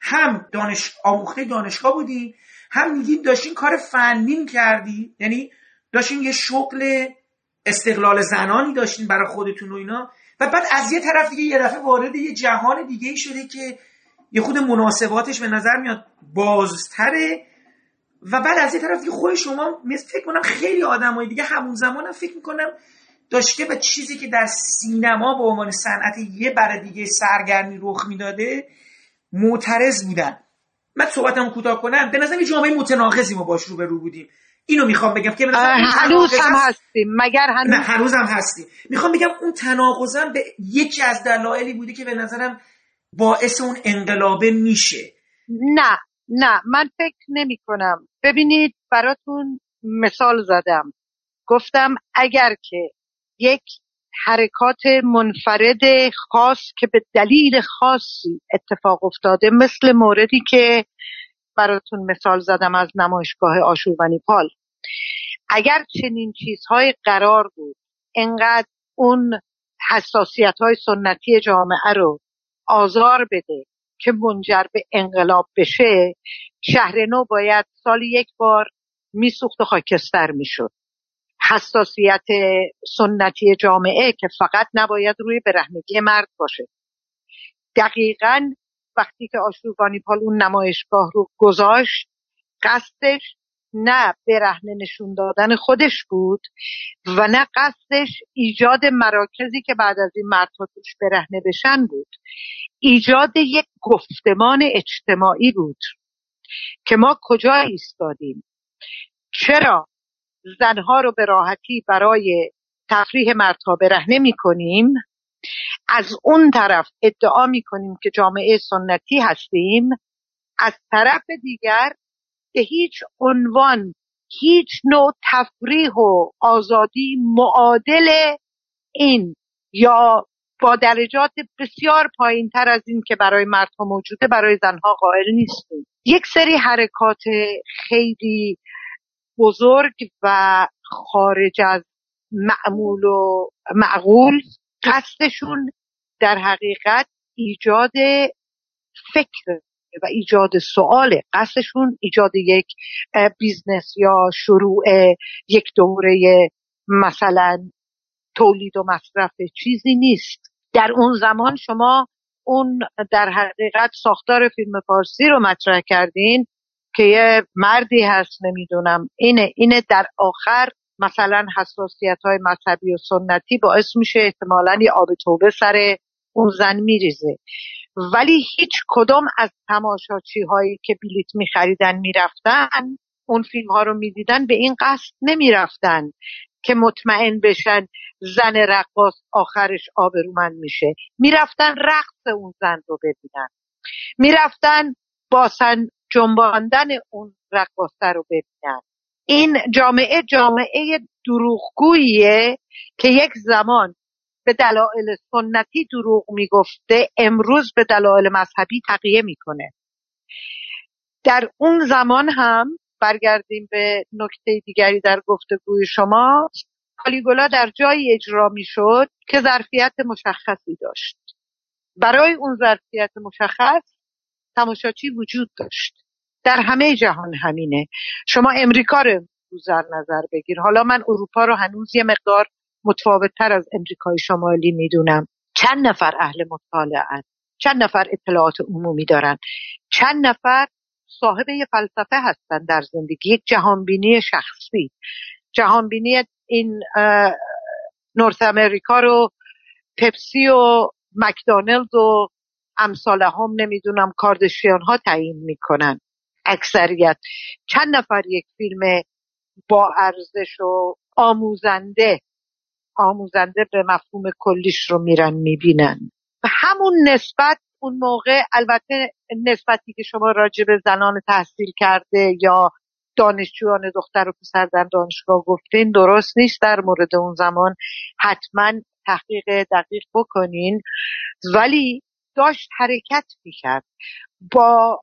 هم دانش آموخته دانشگاه بودی هم میگین داشتین کار فنی کردی یعنی داشتین یه شغل استقلال زنانی داشتین برای خودتون و اینا. و بعد از یه طرف دیگه یه دفعه وارد یه جهان دیگه ای شده که یه خود مناسباتش به نظر میاد بازتره. و بعد از یه طرف دیگه خود شما مثل فکر کنم خیلی آدمای دیگه همون زمان هم فکر می‌کنم داشته به چیزی که در سینما به عنوان صنعت یه بر دیگه سرگرمی رخ می‌داده معترض بودن. من صحبتمو کوتاه کنم. به نظر جامعه متناقضی ما باش رو به رو بودیم. اینو می‌خوام بگم که هنوز هم هستیم مگر هنوز نه هنوز؟ هم هستیم. می‌خوام بگم اون تناقضم به یکی از دلایلی بوده که به نظرم باعث اون انقلابه میشه. نه نه من فکر نمی کنم ببینید براتون مثال زدم. گفتم اگر که یک حرکات منفرد خاص که به دلیل خاصی اتفاق افتاده مثل موردی که براتون مثال زدم از نمایشگاه آشوربنی پال. اگر چنین چیزهای قرار بود انقدر اون حساسیت های سنتی جامعه رو آزار بده که منجر به انقلاب بشه شهر نو باید سال یک بار میسوخت و خاکستر می‌شد. حساسیت سنتی جامعه که فقط نباید روی برهنگی مرد باشه. دقیقا وقتی که آشوربانی پال اون نمایشگاه رو گذاشت قصدش نه برهنه نشون دادن خودش بود و نه قصدش ایجاد مراکزی که بعد از این مردها توش برهنه بشن بود. ایجاد یک گفتمان اجتماعی بود که ما کجا ایستادیم؟ چرا زنها رو به راحتی برای تفریح مردها برهنه می کنیم از اون طرف ادعا می کنیم که جامعه سنتی هستیم. از طرف دیگر به هیچ عنوان هیچ نوع تفریح و آزادی معادل این یا با درجات بسیار پایین تر از این که برای مردها موجوده برای زنها قائل نیستیم. یک سری حرکات خیلی بزرگ و خارج از معمول و معقول قصدشون در حقیقت ایجاد فکر و ایجاد سوال قصدشون ایجاد یک business یا شروع یک دوره مثلا تولید و مصرف چیزی نیست. در اون زمان شما اون در حقیقت ساختار فیلم فارسی رو مطرح کردین که یه مردی هست نمی‌دونم اینه اینه در آخر مثلا حساسیت های مذهبی و سنتی باعث میشه احتمالا یه آب توبه سر اون زن میریزه. ولی هیچ کدام از تماشاچی هایی که بلیت میخریدن می‌رفتن اون فیلم ها رو می‌دیدن به این قصد نمی‌رفتن که مطمئن بشن زن رقاص آخرش آبرومند میشه. می‌رفتن رقص اون زن رو ببینن. می‌رفتن باسن جنباندن اون رقاصه رو ببینن. این جامعه جامعه دروغگوییه که یک زمان به دلایل سنتی دروغ می‌گفته امروز به دلایل مذهبی تقیه می‌کنه. در اون زمان هم برگردیم به نکته دیگری در گفتگوی شما. کالیگولا در جایی اجرا می‌شد که ظرفیت مشخصی داشت. برای اون ظرفیت مشخص تماشاچی وجود داشت. در همه جهان همینه. شما امریکا رو در نظر بگیر. حالا من اروپا رو هنوز یه مقدار متفاوت تر از امریکای شمالی می‌دونم. چند نفر اهل مطالعه چند نفر اطلاعات عمومی دارن چند نفر صاحب یه فلسفه هستن در زندگی؟ یک جهانبینی شخصی. جهانبینی این نورث امریکا رو پپسی و مکدونلد و امثال هم نمی‌دونم کاردشیان ها تعیین می‌کنن. اکثریت. چند نفر یک فیلم با ارزش و آموزنده آموزنده به مفهوم کلیش رو میرن می‌بینن. و همون نسبت اون موقع البته نسبتی که شما راجع به زنان تحصیل کرده یا دانشجویان دختر و پسر در دانشگاه گفتین درست نیست. در مورد اون زمان حتما تحقیق دقیق بکنین. ولی داشت حرکت می‌کرد. با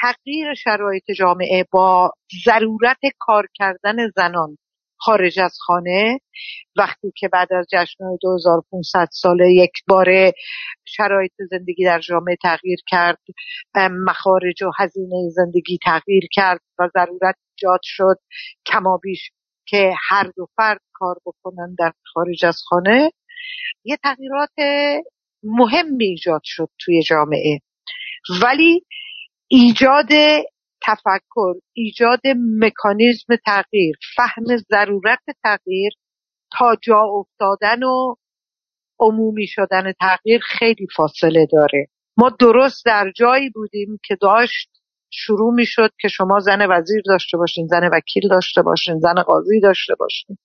تغییر شرایط جامعه با ضرورت کار کردن زنان خارج از خانه. وقتی که بعد از جشن 2500 ساله یک بار شرایط زندگی در جامعه تغییر کرد مخارج و هزینه زندگی تغییر کرد و ضرورت ایجاد شد. کمابیش که هر دو فرد کار بکنن در خارج از خانه. یه تغییرات مهمی ایجاد شد توی جامعه. ولی ایجاد تفکر ایجاد مکانیزم تغییر فهم ضرورت تغییر تا جا افتادن و عمومی شدن تغییر خیلی فاصله داره. ما درست در جایی بودیم که داشت شروع می شد که شما زن وزیر داشته باشین زن وکیل داشته باشین زن قاضی داشته باشین.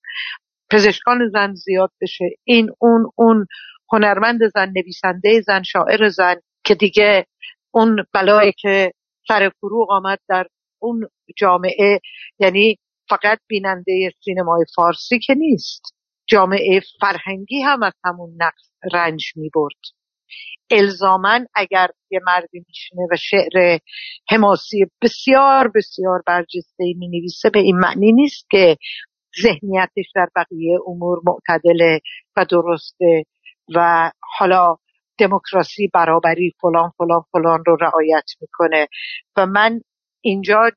پزشکان زن زیاد بشه. این اون اون هنرمند زن نویسنده زن شاعر زن که دیگه اون بلایی که سر فروغ آمد در اون جامعه یعنی فقط بیننده سینمای فارسی که نیست. جامعه فرهنگی هم از همون نقص رنج می برد الزامن اگر یه مردی میشینه و شعر حماسی بسیار بسیار برجسته می نویسه به این معنی نیست که ذهنیتش در بقیه امور معتدله و درسته و حالا دموکراسی برابری فلان فلان فلان رو رعایت می‌کنه. و من اینجا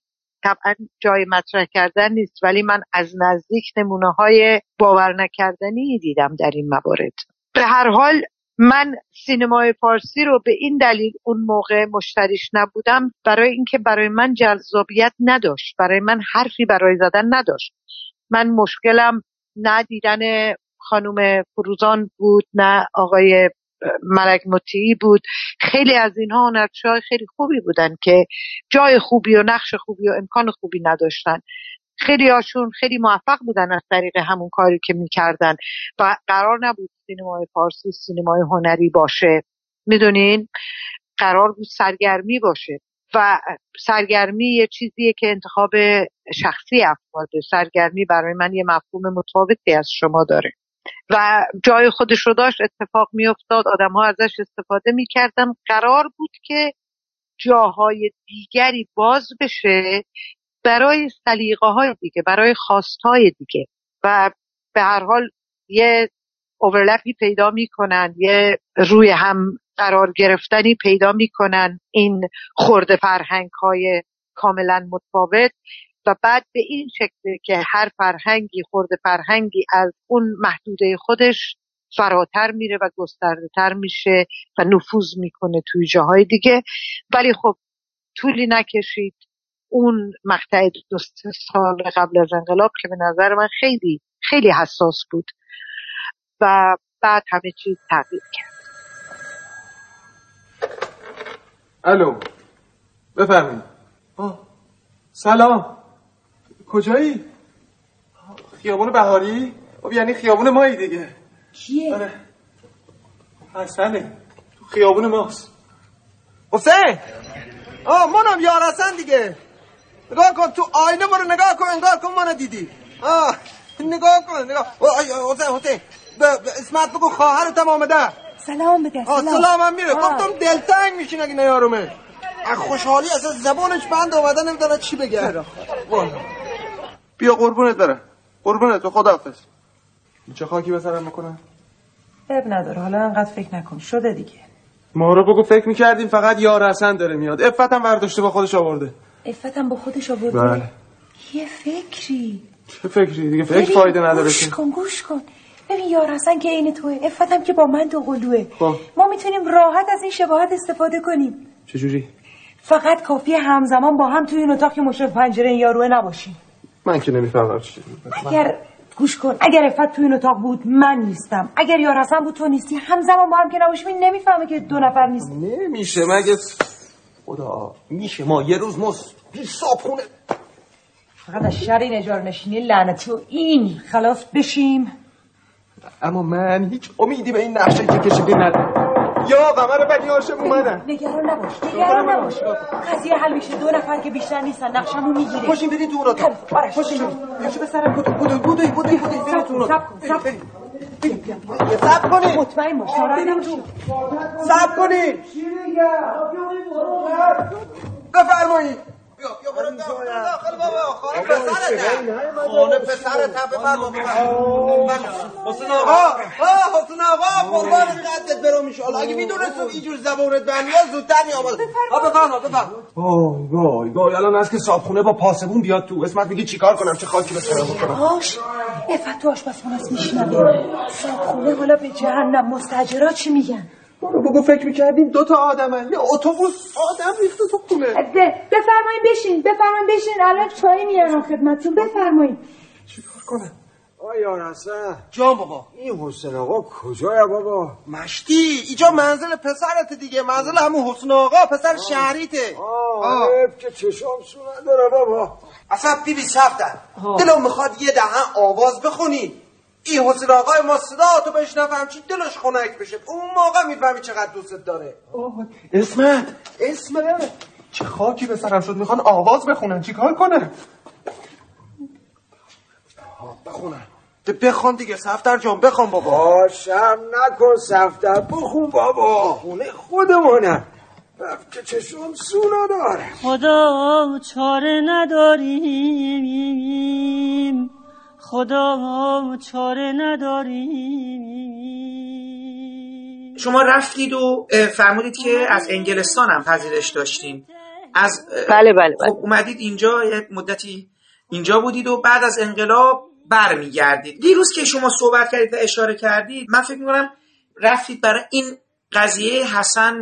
طبعا جای مطرح کردن نیست ولی من از نزدیک نمونه های باور نکردنی دیدم در این موارد. به هر حال من سینمای فارسی رو به این دلیل اون موقع مشتریش نبودم برای اینکه برای من جذابیت نداشت. برای من حرفی برای زدن نداشت. من مشکلم نه دیدن خانم فروزان بود نه آقای ملک مطیعی بود. خیلی از اینها هنرپیشههای خیلی خوبی بودن که جای خوبی و نقش خوبی و امکان خوبی نداشتن. خیلی هاشون خیلی موفق بودن از طریق همون کاری که می‌کردن. و قرار نبود سینمای فارسی سینمای هنری باشه. می‌دونین؟ قرار بود سرگرمی باشه. و سرگرمی یه چیزیه که انتخاب شخصی افراده سرگرمی برای من یه مفهوم متفاوتی از شما داره. و جای خودش رو داشت اتفاق میافتاد. آدم ها ازش استفاده می‌کردن. قرار بود که جاهای دیگری باز بشه برای سلیقه های دیگه برای خواست های دیگه. و به هر حال یه اوورلپی پیدا می‌کنن یه روی هم قرار گرفتنی پیدا می‌کنن این خورده فرهنگ های کاملا متفاوت. بعد به این شکل که هر فرهنگی خورده فرهنگی از اون محدوده خودش فراتر میره و گسترده تر میشه و نفوذ می‌کنه توی جاهای دیگه. ولی خب طولی نکشید. اون مقطع دو سال قبل از انقلاب که به نظر من خیلی خیلی حساس بود و بعد همه چیز تغییر کرد. الو بفرمایید. سلام. کجایی؟ خیابون بهاری؟ خب یعنی خیابون مایی دیگه. کیه؟ آره. حسنه. تو خیابون ماست. حسین! آه منم یار حسن دیگه. نگاه کن تو آینه برو نگاه کن انگار کن منو دیدی. آه نگاه کن نگاه. حسین حسین. اسمت بگو خواهرتم آمده. سلام بده سلام. سلام هم میره. گفتم دلتنگ میشین اگه نیارومه. از خوشحالی اصلا زبانش بند آمده نمی‌دونه چی بگه. بیا قربونت بره قربونت تو خداحافظ چه خاکی بسرم بکنم اب نداره. حالا انقدر فکر نکن. شده دیگه. ما رو بگو فکر می‌کردیم فقط یار حسن داره میاد. افتم برداشته با خودش آورده. افتم با خودش آورده. بله. یه فکری. چه فکری دیگه؟ فکر فایده نداره گوش کن گوش کن. ببین یار حسن که این توه. افتم که با من دو قلوه. خب. ما می‌تونیم راحت از این شباهت استفاده کنیم. چجوری؟ فقط کافی همزمان با هم توی این اتاق که مشرف پنجره این یاروه نباشیم. من که نمی‌فهمم چی. اگر گوش کن اگر افت تو این اتاق بود من نیستم. اگر یار حسن بود تو نیستی. همزمان با هم که نباشیم این نمی‌فهمه که دو نفر نیست نمیشه مگه. خدا میشه ما یه روز مست بی صابخونه فقط از شر این اجار نشینی لعنتی و این. خلاص بشیم. اما من هیچ امیدی به این نقشه که کشیدی ندارم. یا قمر بنی هاشم اومدن. نگران نباش نگران نباش. قضیه حل میشه. دو نفر که بیشتر نیستن نقشمو می‌گیره. پاشین برید تو اون اتاق آره پاشین برید بسرم بودو بودو بودو بودو بودو برید تو اون اتاق سب کن. سب کنید مطمئن باش سب کنید بفرمایید بیا بیا برو داخل. بابا خانه پسرت خانه پسرت بفرما حسین آقا. حسین آقا قربان قدت برو میشه. حالا اگه می‌دونستم اینجور زبونت بنیاد زودتر میآمد. ها بفرما بفرما. وای وای الان از که صابخونه با پاسبون بیاد تو اسمت میگی چیکار کنم؟ چه خاکی به سرم بکنم هاش افت تو آشپزخونه است میشنوه صابخونه حالا به جهنم. مستجرا چی میگن؟ برو بگو فکر می‌کردیم دو تا آدمن. یه اتوبوس آدم ریخته تو خونه. بفرمایید بشین بفرمایید بشین. الان چای میارم خدمتتون. بفرمایید چیکار کنم؟ آیا حسن جان بابا. این حسین آقا کجایا بابا؟ مشتی اینجا منزل پسرت دیگه. منزل همون حسین آقا پسر شهریته. آه حیف که چشام سو نداره بابا. اصلا بی بی سفتن دلم می‌خواد یه دهن آواز بخونی. این حسین آقای ما صدا تو بشنفم چی دلش خنک بشه. اون موقع می‌فهمی چقدر دوستت داره. اسمت. اسمت. چه خاکی به سرم شد می‌خوان آواز بخونن. چیکار کنه؟ بخونن. بخوان دیگه سفتر جان بخوان بابا. باشم نکن سفتر بخون بابا. خونه خودمونم رفت که چشم سو نداره خدا چاره نداریم. خدا چاره نداریم. شما رفتید و فرمودید که از انگلستان هم پذیرش داشتین از بله بله, بله. خب اومدید اینجا یه مدتی اینجا بودید و بعد از انقلاب برمیگردید. دیروز که شما صحبت کردید و اشاره کردید من فکر می‌کنم رفتید برای این قضیه حسن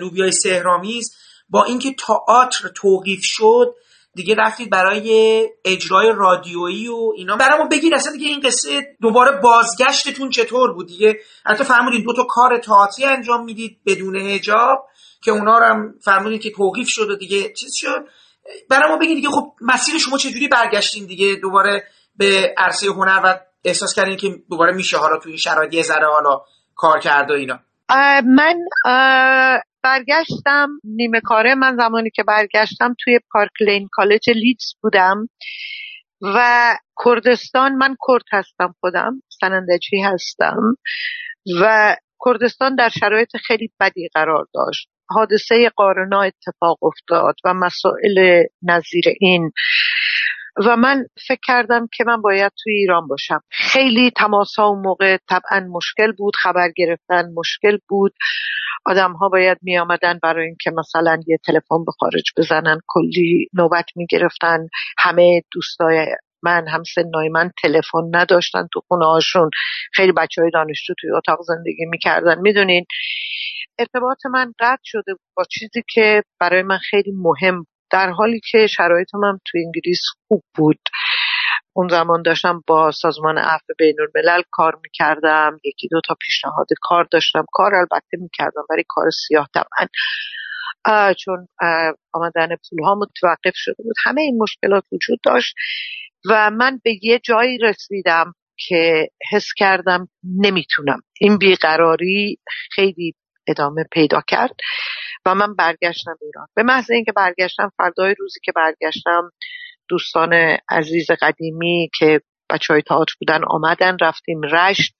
لوبیای سهرامیز با اینکه تئاتر توقیف شد دیگه رفتید برای اجرای رادیویی و اینا. برامون بگید اصلا دیگه این قصه دوباره بازگشتتون چطور بود؟ دیگه حتی فرمودین دو تا کار تئاتری انجام می‌دید بدون هجاب که اونا رو هم فرمودین که توقیف شد و دیگه. چیز شد؟ برامون بگید دیگه خب مسیر شما چجوری برگشتین دیگه دوباره به عرصه هنر و احساس کردین که دوباره میشه حالا توی این شرایط یه ذره حالا کار کرده و اینا؟ من برگشتم نیمه کاره من زمانی که برگشتم توی پارک لین کالج لیدز بودم و کردستان من کرد هستم خودم سنندجی هستم و کردستان در شرایط خیلی بدی قرار داشت. حادثه قارنا اتفاق افتاد و مسائل نظیر این. و من فکر کردم که من باید توی ایران باشم. خیلی تماس ها اون موقع طبعا مشکل بود خبر گرفتن مشکل بود. آدم ها باید می آمدن برای اینکه مثلا یه تلفن به خارج بزنن کلی نوبت می گرفتن همه دوستای من هم سنای من تلفن نداشتن تو خونه هاشون خیلی بچه های دانشجو توی اتاق زندگی می‌کردن. می‌دونین ارتباط من قطع شده با چیزی که برای من خیلی مهم در حالی که شرایط من تو انگلیس خوب بود. اون زمان داشتم با سازمان عفو بین الملل کار می‌کردم. یکی دو تا پیشنهاد کار داشتم. کار البته می‌کردم ولی کار سیاه طبعا چون آمدن پول ها متوقف شده بود. همه این مشکلات وجود داشت و من به یه جایی رسیدم که حس کردم نمی‌تونم. این بیقراری خیلی ادامه پیدا کرد و من برگشتم ایران. به محض اینکه برگشتم فردای روزی که برگشتم دوستان عزیز قدیمی که بچه های تئاتر بودن آمدن رفتیم رشت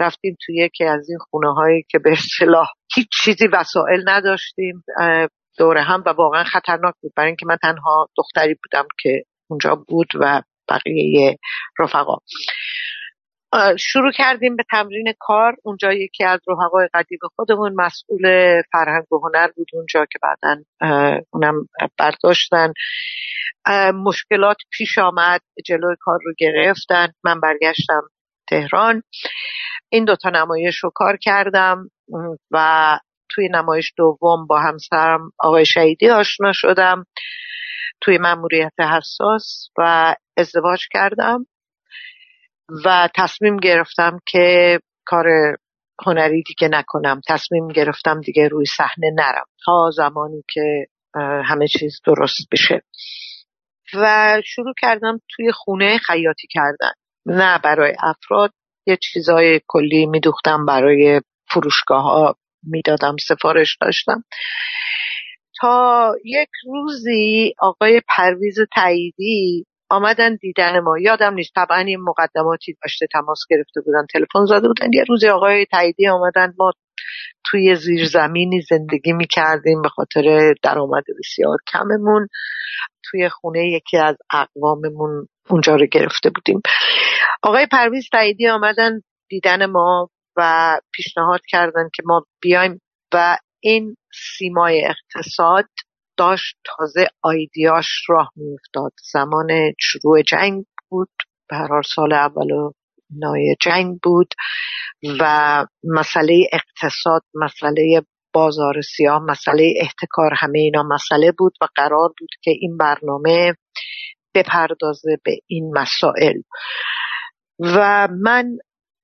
رفتیم توی یکی از این خونه هایی که به اصطلاح هیچ چیزی وسایل نداشتیم دوره هم و واقعا خطرناک بود. برای اینکه من تنها دختری بودم که اونجا بود و بقیه رفقا. شروع کردیم به تمرین کار. اونجا یکی از رفقای قدیم خودمون مسئول فرهنگ و هنر بود اونجا که بعدا اونم برداشتن. مشکلات پیش آمد جلوی کار رو گرفتن. من برگشتم تهران. این دوتا نمایش رو کار کردم. و توی نمایش دوم با همسرم آقای شهیدی آشنا شدم. توی مأموریت حساس و ازدواج کردم. و تصمیم گرفتم که کار هنری دیگه نکنم. تصمیم گرفتم دیگه روی صحنه نرم تا زمانی که همه چیز درست بشه. و شروع کردم توی خونه خیاطی کردن. نه برای افراد یه چیزای کلی میدوختم برای فروشگاه ها می‌دادم سفارش داشتم. تا یک روزی آقای پرویز تاییدی آمدن دیدن ما. یادم نیست. طبعا این مقدماتی داشته تماس گرفته بودن. تلفن زده بودن. یه روزی آقای تاییدی آمدن. ما توی زیرزمینی زندگی می کردیم به خاطر درآمد بسیار کممون. توی خونه یکی از اقواممون اونجا رو گرفته بودیم. آقای پرویز تاییدی آمدن. دیدن ما و پیشنهاد کردن که ما بیایم و این سیمای اقتصاد داشت تازه آیدیاش راه میافتاد. زمان شروع جنگ بود به هر سال اول و نای جنگ بود و مسئله اقتصاد مسئله بازار سیاه مسئله احتکار همه اینا مسئله بود و قرار بود که این برنامه بپردازه به این مسائل. و من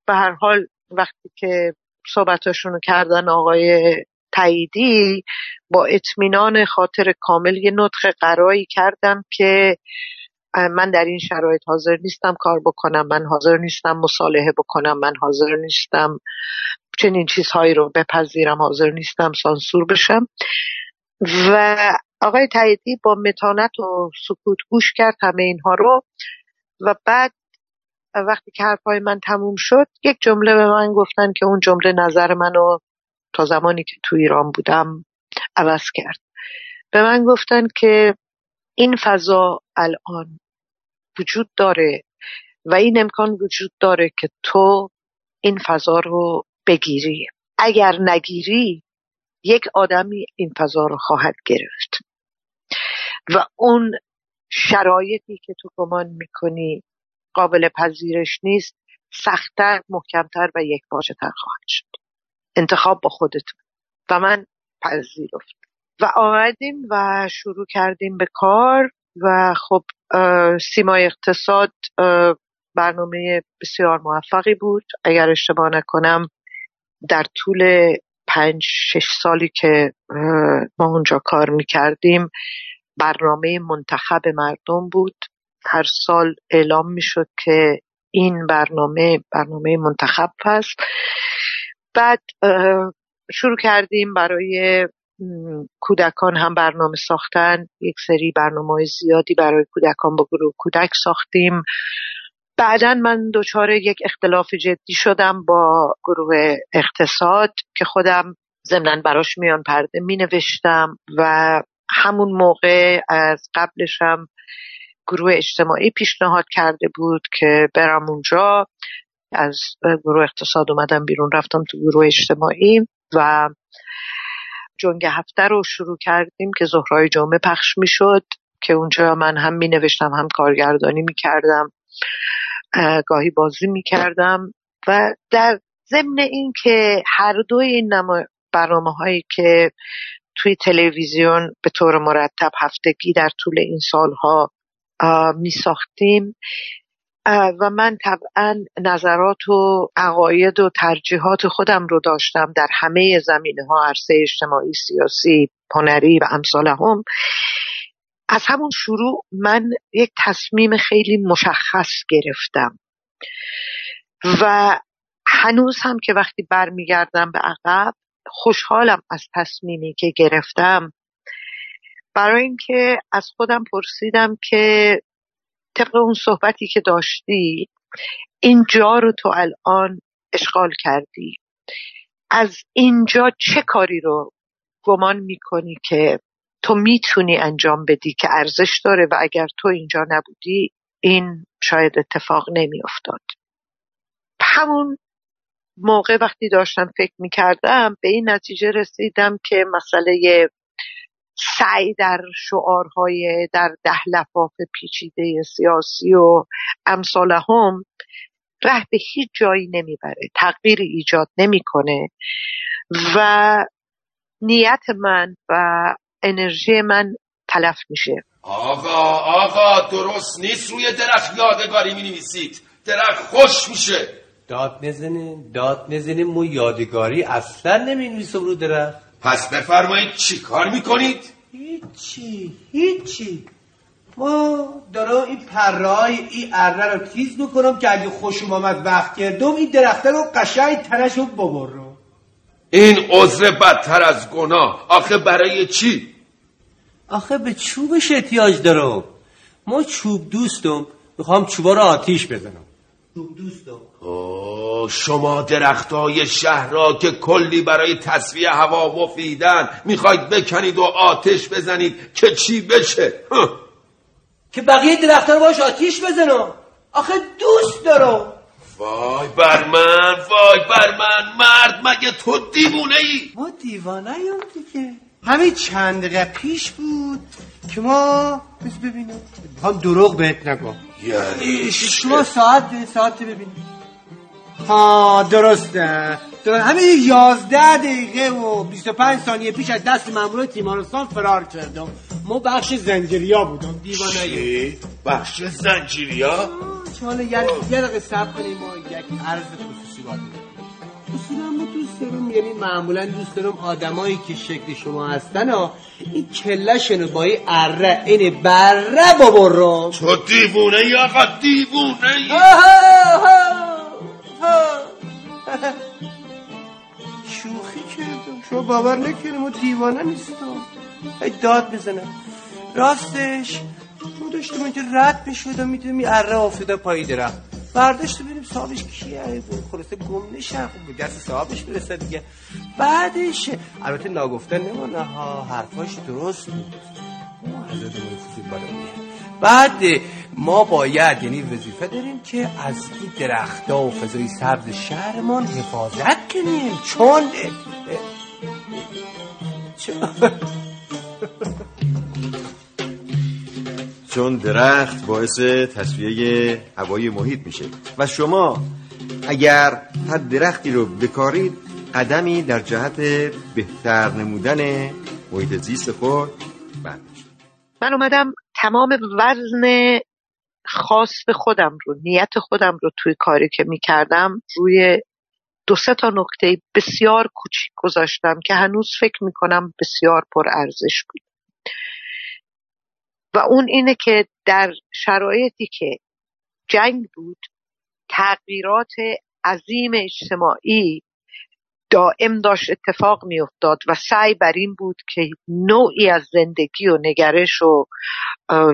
به هر حال وقتی که صحبتاشونو کردن آقای تاییدی با اطمینان خاطر کامل یه نطق قرایی کردم که من در این شرایط حاضر نیستم کار بکنم من حاضر نیستم مصالحه بکنم من حاضر نیستم چنین چیزهایی رو بپذیرم حاضر نیستم سانسور بشم. و آقای تاییدی با متانت و سکوت گوش کرد همه اینها رو و بعد وقتی که حرفای من تموم شد یک جمله به من گفتن که اون جمله نظر منو تا زمانی که تو ایران بودم عوض کرد. به من گفتن که این فضا الان وجود داره و این امکان وجود داره که تو این فضا رو بگیری. اگر نگیری یک آدمی این فضا رو خواهد گرفت. و اون شرایطی که تو گمان می‌کنی قابل پذیرش نیست سختتر محکمتر و یک تر خواهد شد. انتخاب با خودتون. و من پذیرفت و آمدیم و شروع کردیم به کار و خب سیمای اقتصاد برنامه بسیار موفقی بود. اگر اشتباه نکنم در طول پنج شش سالی که ما اونجا کار می‌کردیم برنامه منتخب مردم بود. هر سال اعلام می‌شد که این برنامه برنامه منتخب هست بعد شروع کردیم برای کودکان هم برنامه ساختن. یک سری برنامه زیادی برای کودکان با گروه کودک ساختیم. بعدا من دچار یک اختلاف جدی شدم با گروه اقتصاد که خودم ضمنا براش میان پرده می نوشتم و همون موقع از قبلشم گروه اجتماعی پیشنهاد کرده بود که برم اونجا. از گروه اقتصاد اومدم بیرون رفتم تو گروه اجتماعی و جنگ هفته رو شروع کردیم که ظهرهای جمعه پخش می‌شد که اونجا من هم می نوشتم هم کارگردانی می کردم گاهی بازی می کردم و در ضمن این که هر دوی این برنامه هایی که توی تلویزیون به طور مرتب هفتگی در طول این سالها می ساختیم و من طبعا نظرات و عقاید و ترجیحات خودم رو داشتم در همه زمینه ها عرصه اجتماعی سیاسی هنری و امثال هم از همون شروع من یک تصمیم خیلی مشخص گرفتم. و هنوز هم که وقتی برمیگردم به عقب خوشحالم از تصمیمی که گرفتم. برای اینکه از خودم پرسیدم که طبق اون صحبتی که داشتی اینجا رو تو الان اشغال کردی. از اینجا چه کاری رو گمان می‌کنی که تو می‌تونی انجام بدی که ارزش داره و اگر تو اینجا نبودی این شاید اتفاق نمیافتاد؟ همون موقع وقتی داشتم فکر می‌کردم به این نتیجه رسیدم که مسئله سعی در شعارهای در ده لفاف پیچیده سیاسی و امثال هم ره به هیچ جایی نمی‌بره تغییری ایجاد نمی‌کنه و نیت من و انرژی من تلف میشه. آقا آقا درست نیست روی درخت یادگاری می نویسید درخت خوش میشه. داد نزنین داد نزنین مو یادگاری اصلا نمی نویسم رو درخت. پس بفرمایید چی کار می‌کنید؟ هیچی هیچی. ما دارم این پرای این اره رو تیز می‌کنم که اگه خوشم آمد وقت کردم این درخته رو قشنگ تنش رو ببرم. این عذر بدتر از گناه. آخه برای چی؟ آخه به چوبش احتیاج دارم. ما چوب دوستم می‌خوام چوبا رو آتیش بزنم. چوب دوستم شما درختای شهر را که کلی برای تصویه هوا مفیدن می‌خواید بکنید و آتش بزنید که چی بشه؟ که بقیه درخت رو باش آتیش بزنم آخه دوست دارم. وای بر من وای بر من مرد مگه تو دیوونه ای؟ ما دیوانه ایم دیگه. همین چند دقیقه پیش بود که ما بس ببینم. هم دروغ بهت نگم. یعنی شما ساعت ساعت ببینیم ها درسته. درست. همین یازده دقیقه و 25 ثانیه پیش از دست مامور تیمارستان فرار کردم. ما بخش زنجیریا بودم دیوانه. بخش زنجیریا؟ چاله یه دقیقه صبر کنیم ما یک عرض خصوصی باید اصولا ما دوست دارم یعنی معمولا دوست دارم آدمایی که شکل شما هستن ها این کلشن رو با این اره این بره بابرم تو دیوونه ای آقا دیوونه ای. شوخی کردم. شما باور نکنیم ما دیوانه نیستم. ای داد بزنم راستش ما داشتم اینجا رد می‌شدم می‌دونم این اره افتاده پای درخت برداشت ببینیم صاحبش کیه؟ خلاصه گم نشه خب دست صاحبش برسه دیگه. بعدش البته ناگفتن نمانه ها حرفاش درست بود. بعد ما باید یعنی وظیفه داریم که از این درختها و فضای سبز شهرمان حفاظت کنیم. چون؟ چون؟ درخت باعث تصفیه هوای محیط میشه. و شما اگر هر درختی رو بکارید قدمی در جهت بهتر نمودن محیط زیست خود برداشت من اومدم تمام وزن خاص خودم رو نیت خودم رو توی کاری که می‌کردم روی دو سه تا نکته بسیار کوچیک گذاشتم که هنوز فکر می‌کنم بسیار پر ارزش بود. و اون اینه که در شرایطی که جنگ بود تغییرات عظیم اجتماعی دائم داشت اتفاق میافتاد و سعی بر این بود که نوعی از زندگی و نگرش و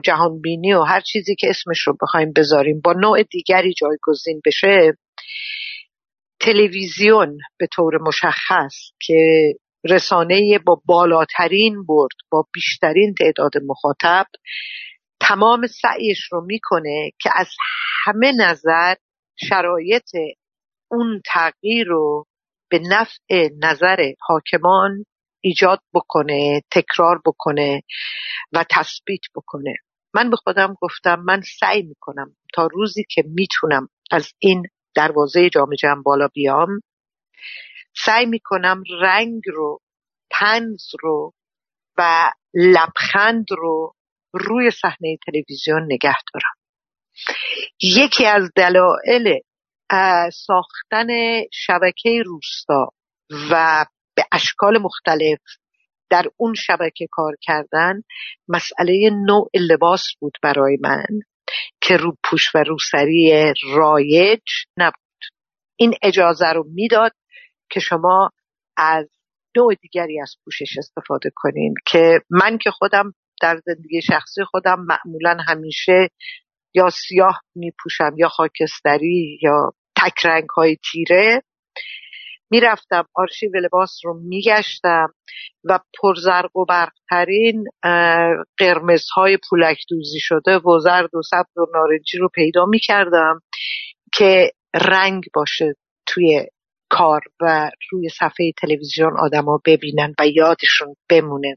جهانبینی و هر چیزی که اسمش رو بخوایم بذاریم با نوع دیگری جایگزین بشه. تلویزیون به طور مشخص که رسانه با بالاترین برد با بیشترین تعداد مخاطب تمام سعیش رو می‌کنه که از همه نظر شرایط اون تغییر رو به نفع نظر حاکمان ایجاد بکنه تکرار بکنه و تثبیت بکنه. من به خودم گفتم من سعی می‌کنم تا روزی که می‌تونم از این دروازه جام جمع بالا بیام سعی می‌کنم رنگ رو تنز رو و لبخند رو روی صحنه تلویزیون نگه دارم. یکی از دلایل ساختن شبکه روستا و به اشکال مختلف در اون شبکه کار کردن مسئله نوع لباس بود برای من که رو پوش و روسری رایج نبود. این اجازه رو می‌داد که شما از نوع دیگری از پوشش استفاده کنین که من که خودم در زندگی شخصی خودم معمولا همیشه یا سیاه می پوشم یا خاکستری یا تک رنگ های تیره می‌رفتم آرشیو لباس رو میگشتم و پرزرگ و برقترین قرمزهای پولک دوزی شده و زرد و سبز و نارنجی رو پیدا می‌کردم که رنگ باشه توی کار و روی صفحه تلویزیون آدما ببینن و یادشون بمونه.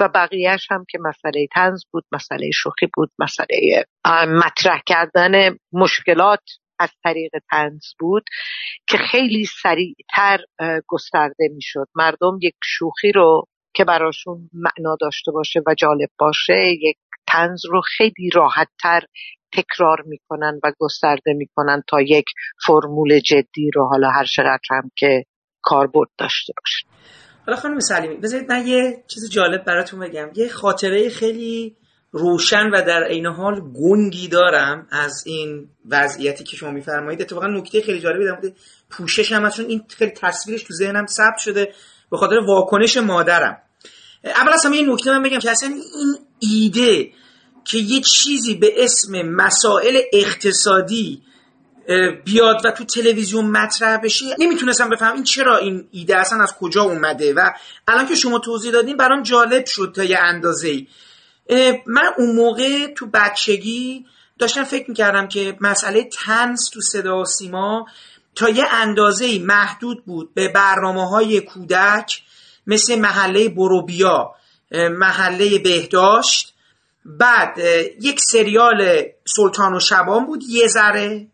و بقیهش هم که مسئله تنز بود مسئله شوخی بود مسئله مطرح کردن مشکلات از طریق تنز بود که خیلی سریعتر گسترده می‌شد. مردم یک شوخی رو که براشون معنا داشته باشه و جالب باشه یک تنز رو خیلی راحتتر تکرار می‌کنن و گسترده می‌کنن تا یک فرمول جدی رو حالا هر چقدر هم که کاربرد داشته باشه. حالا خانم سلیمی بذارید من یه چیز جالب براتون بگم. یه خاطره خیلی روشن و در عین حال گنگی دارم از این وضعیتی که شما میفرمایید. اتفاقا نکته خیلی جالبی در مورد پوشش هم چون این خیلی تصویرش تو ذهنم ثبت شده به خاطر واکنش مادرم. اول از همه این نکته من بگم که اصلا این ایده که یه چیزی به اسم مسائل اقتصادی بیاد و تو تلویزیون مطرح بشه نمی‌تونستم بفهم این چرا این ایده اصلا از کجا اومده و الان که شما توضیح دادین برام جالب شد تا یه اندازه ای. من اون موقع تو بچگی داشتم فکر می‌کردم که مسئله تنز تو صدا و سیما تا یه اندازه محدود بود به برنامه های کودک مثل محله بروبیا محله بهداشت بعد یک سریال سلطان و شبان بود یه ذره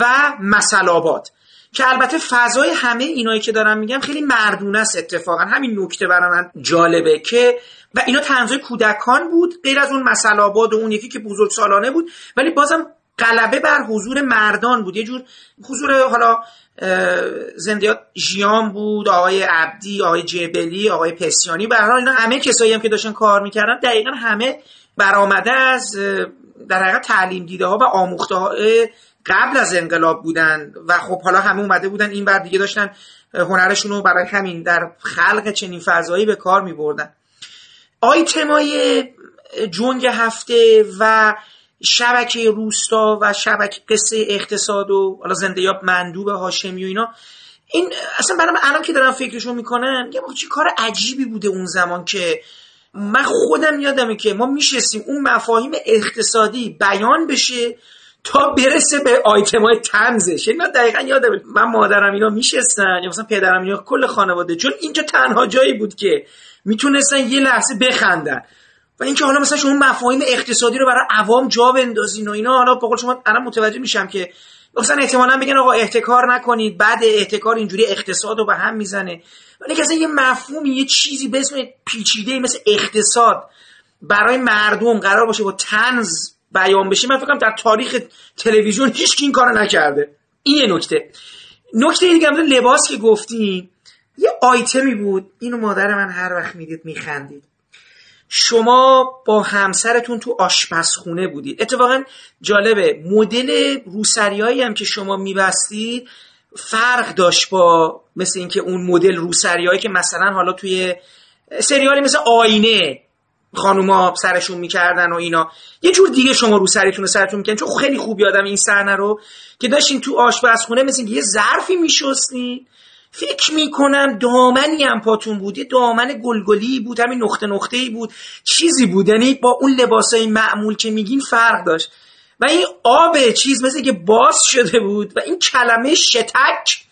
و مسلابات که البته فضای همه اینایی که دارم میگم خیلی مردونه است اتفاقا. همین نکته برای من جالبه که و اینا تنظای کودکان بود غیر از اون مسلابات و اون یکی که بزرگ سالانه بود ولی بازم غلبه بر حضور مردان بود. یه جور حضور حالا زندیات ژیان بود آقای عبدی آقای جبلی آقای پسیانی. به اینا همه کسایی هم که داشتن کار می‌کردن دقیقا همه برآمده از در حقیقت تعلیم دیده ها و آموخته قبل از انقلاب بودن و خب حالا همه اومده بودن این بر دیگه داشتن هنرشون رو برای همین در خلق چنین فضایی به کار می بردن آیتمای جنگ هفته و شبکه روستا و شبکه قصه اقتصاد و حالا زنده یاب مندوب هاشمی و اینا این اصلا برام الان که دارم فکرشو می‌کنم یه چی کار عجیبی بوده اون زمان که من خودم یادمه که ما میشستیم اون مفاهیم اقتصادی بیان بشه تا برسه به آیتم های تنزش یعنی من دقیقا یادم من مادرم اینا میشستن یا مثلا پدرم اینا کل خانواده چون اینجا تنها جایی بود که می‌تونستن یه لحظه بخندن. و اینکه حالا مثلا شما مفاهیم اقتصادی رو برای عوام جا بندازین و اینا حالا بقول شما الان متوجه میشم که مثلا احتمالا بگن آقا احتکار نکنید بعد احتکار اینجوری اقتصاد رو به هم می‌زنه. ولی که یه مفهومی یه چیزی به اسم پیچیده مثل اقتصاد برای مردم قرار باشه با تنز بیان بشه من فکرم در تاریخ تلویزیون هیچ این کارو نکرده. این یه نکته. نکته دیگه هم لباس که گفتیم یه آیتمی بود. اینو مادر من هر وقت می‌دید میخندید. شما با همسرتون تو آشپزخونه بودید. اتفاقا جالبه. مدل روسریایی هم که شما میبستید فرق داشت با مثل اینکه اون مدل روسریایی که مثلا حالا توی سریالی مثل آینه خانوما سرشون می‌کردن و اینا. یه جور دیگه شما رو سرتون رو سرتون می‌کردن. چون خیلی خوب یادم این صحنه رو که داشتین تو آشپزخونه مثل یه ظرفی میشستین. فکر می‌کنم دامنی هم پاتون بود. یه دامن گلگلی بود همین نقطه نقطه ای بود. چیزی بود. یعنی با اون لباسای معمول که میگین فرق داشت. و این آب چیز مثل که باز شده بود و این کلمه شتک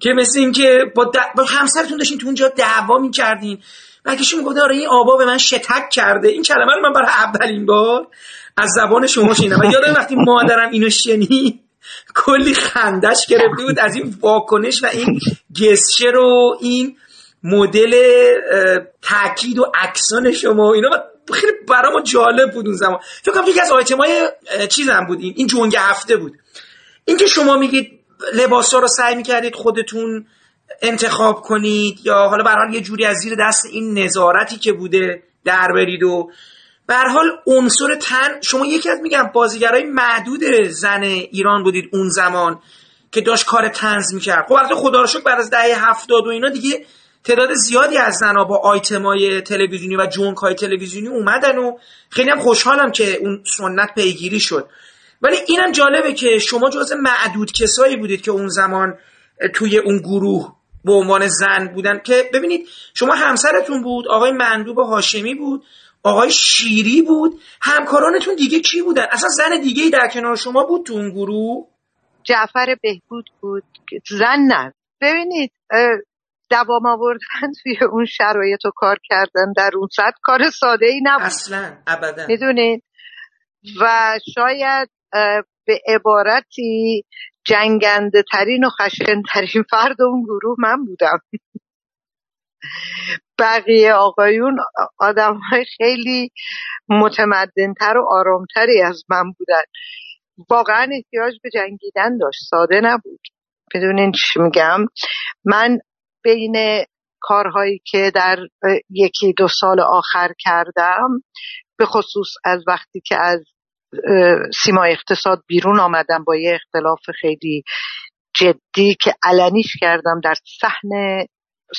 که مثل این که با, با همسرتون داشتین تو اونجا دعوا می‌کردین. برگشت می‌گفت آره این آبا به من شتک کرده. این کلمه رو من برای اولین بار از زبان شما شنیدم. و یادم وقتی مادرم اینو شنید کلی خندش گرفته بود از این واکنش و این گسچه رو این مدل تاکید و اکسان شما اینا. خیلی برای ما جالب بود اون زمان. فکر کنم یکی از آیتم های چیزم بود. این جنگ هفته بود. اینکه شما میگید لباس ها رو سعی می‌کردید خودتون انتخاب کنید یا حالا برحال یه جوری از زیر دست این نظارتی که بوده در برید و به حال عنصر تن شما یکی از میگم بازیگرای معدود زن ایران بودید اون زمان که داشت کار تنز می‌کرد. خب البته خدا رو شکر بعد از دهه هفتاد و اینا دیگه تعداد زیادی از زنها با آیتمای تلویزیونی و جونک های تلویزیونی اومدن و خیلی هم خوشحالم که اون سنت پیگیری شد. ولی اینم جالبه که شما جز معدود کسایی بودید که اون زمان توی اون گروه به عنوان زن بودن که ببینید شما همسرتون بود آقای مندوب هاشمی بود آقای شیری بود همکارانتون دیگه کی بودن؟ اصلا زن دیگه در کنار شما بود تو اون گروه؟ جعفر بهبود بود. زن نه. ببینید دوام آوردن توی اون شرایط و کار کردن در اون سطح کار ساده ای نبود. اصلا ابدا. می‌دونید و شاید به عبارتی جنگنده ترین و خشن ترین فرد اون گروه من بودم. بقیه آقایون آدم های خیلی متمدنتر و آرامتری از من بودن. واقعا احتیاج به جنگیدن داشت. ساده نبود. بدونین چی میگم؟ من بین کارهایی که در یکی دو سال آخر کردم به خصوص از وقتی که از سیما اقتصاد بیرون آمدم با یه اختلاف خیلی جدی که علنیش کردم در صحن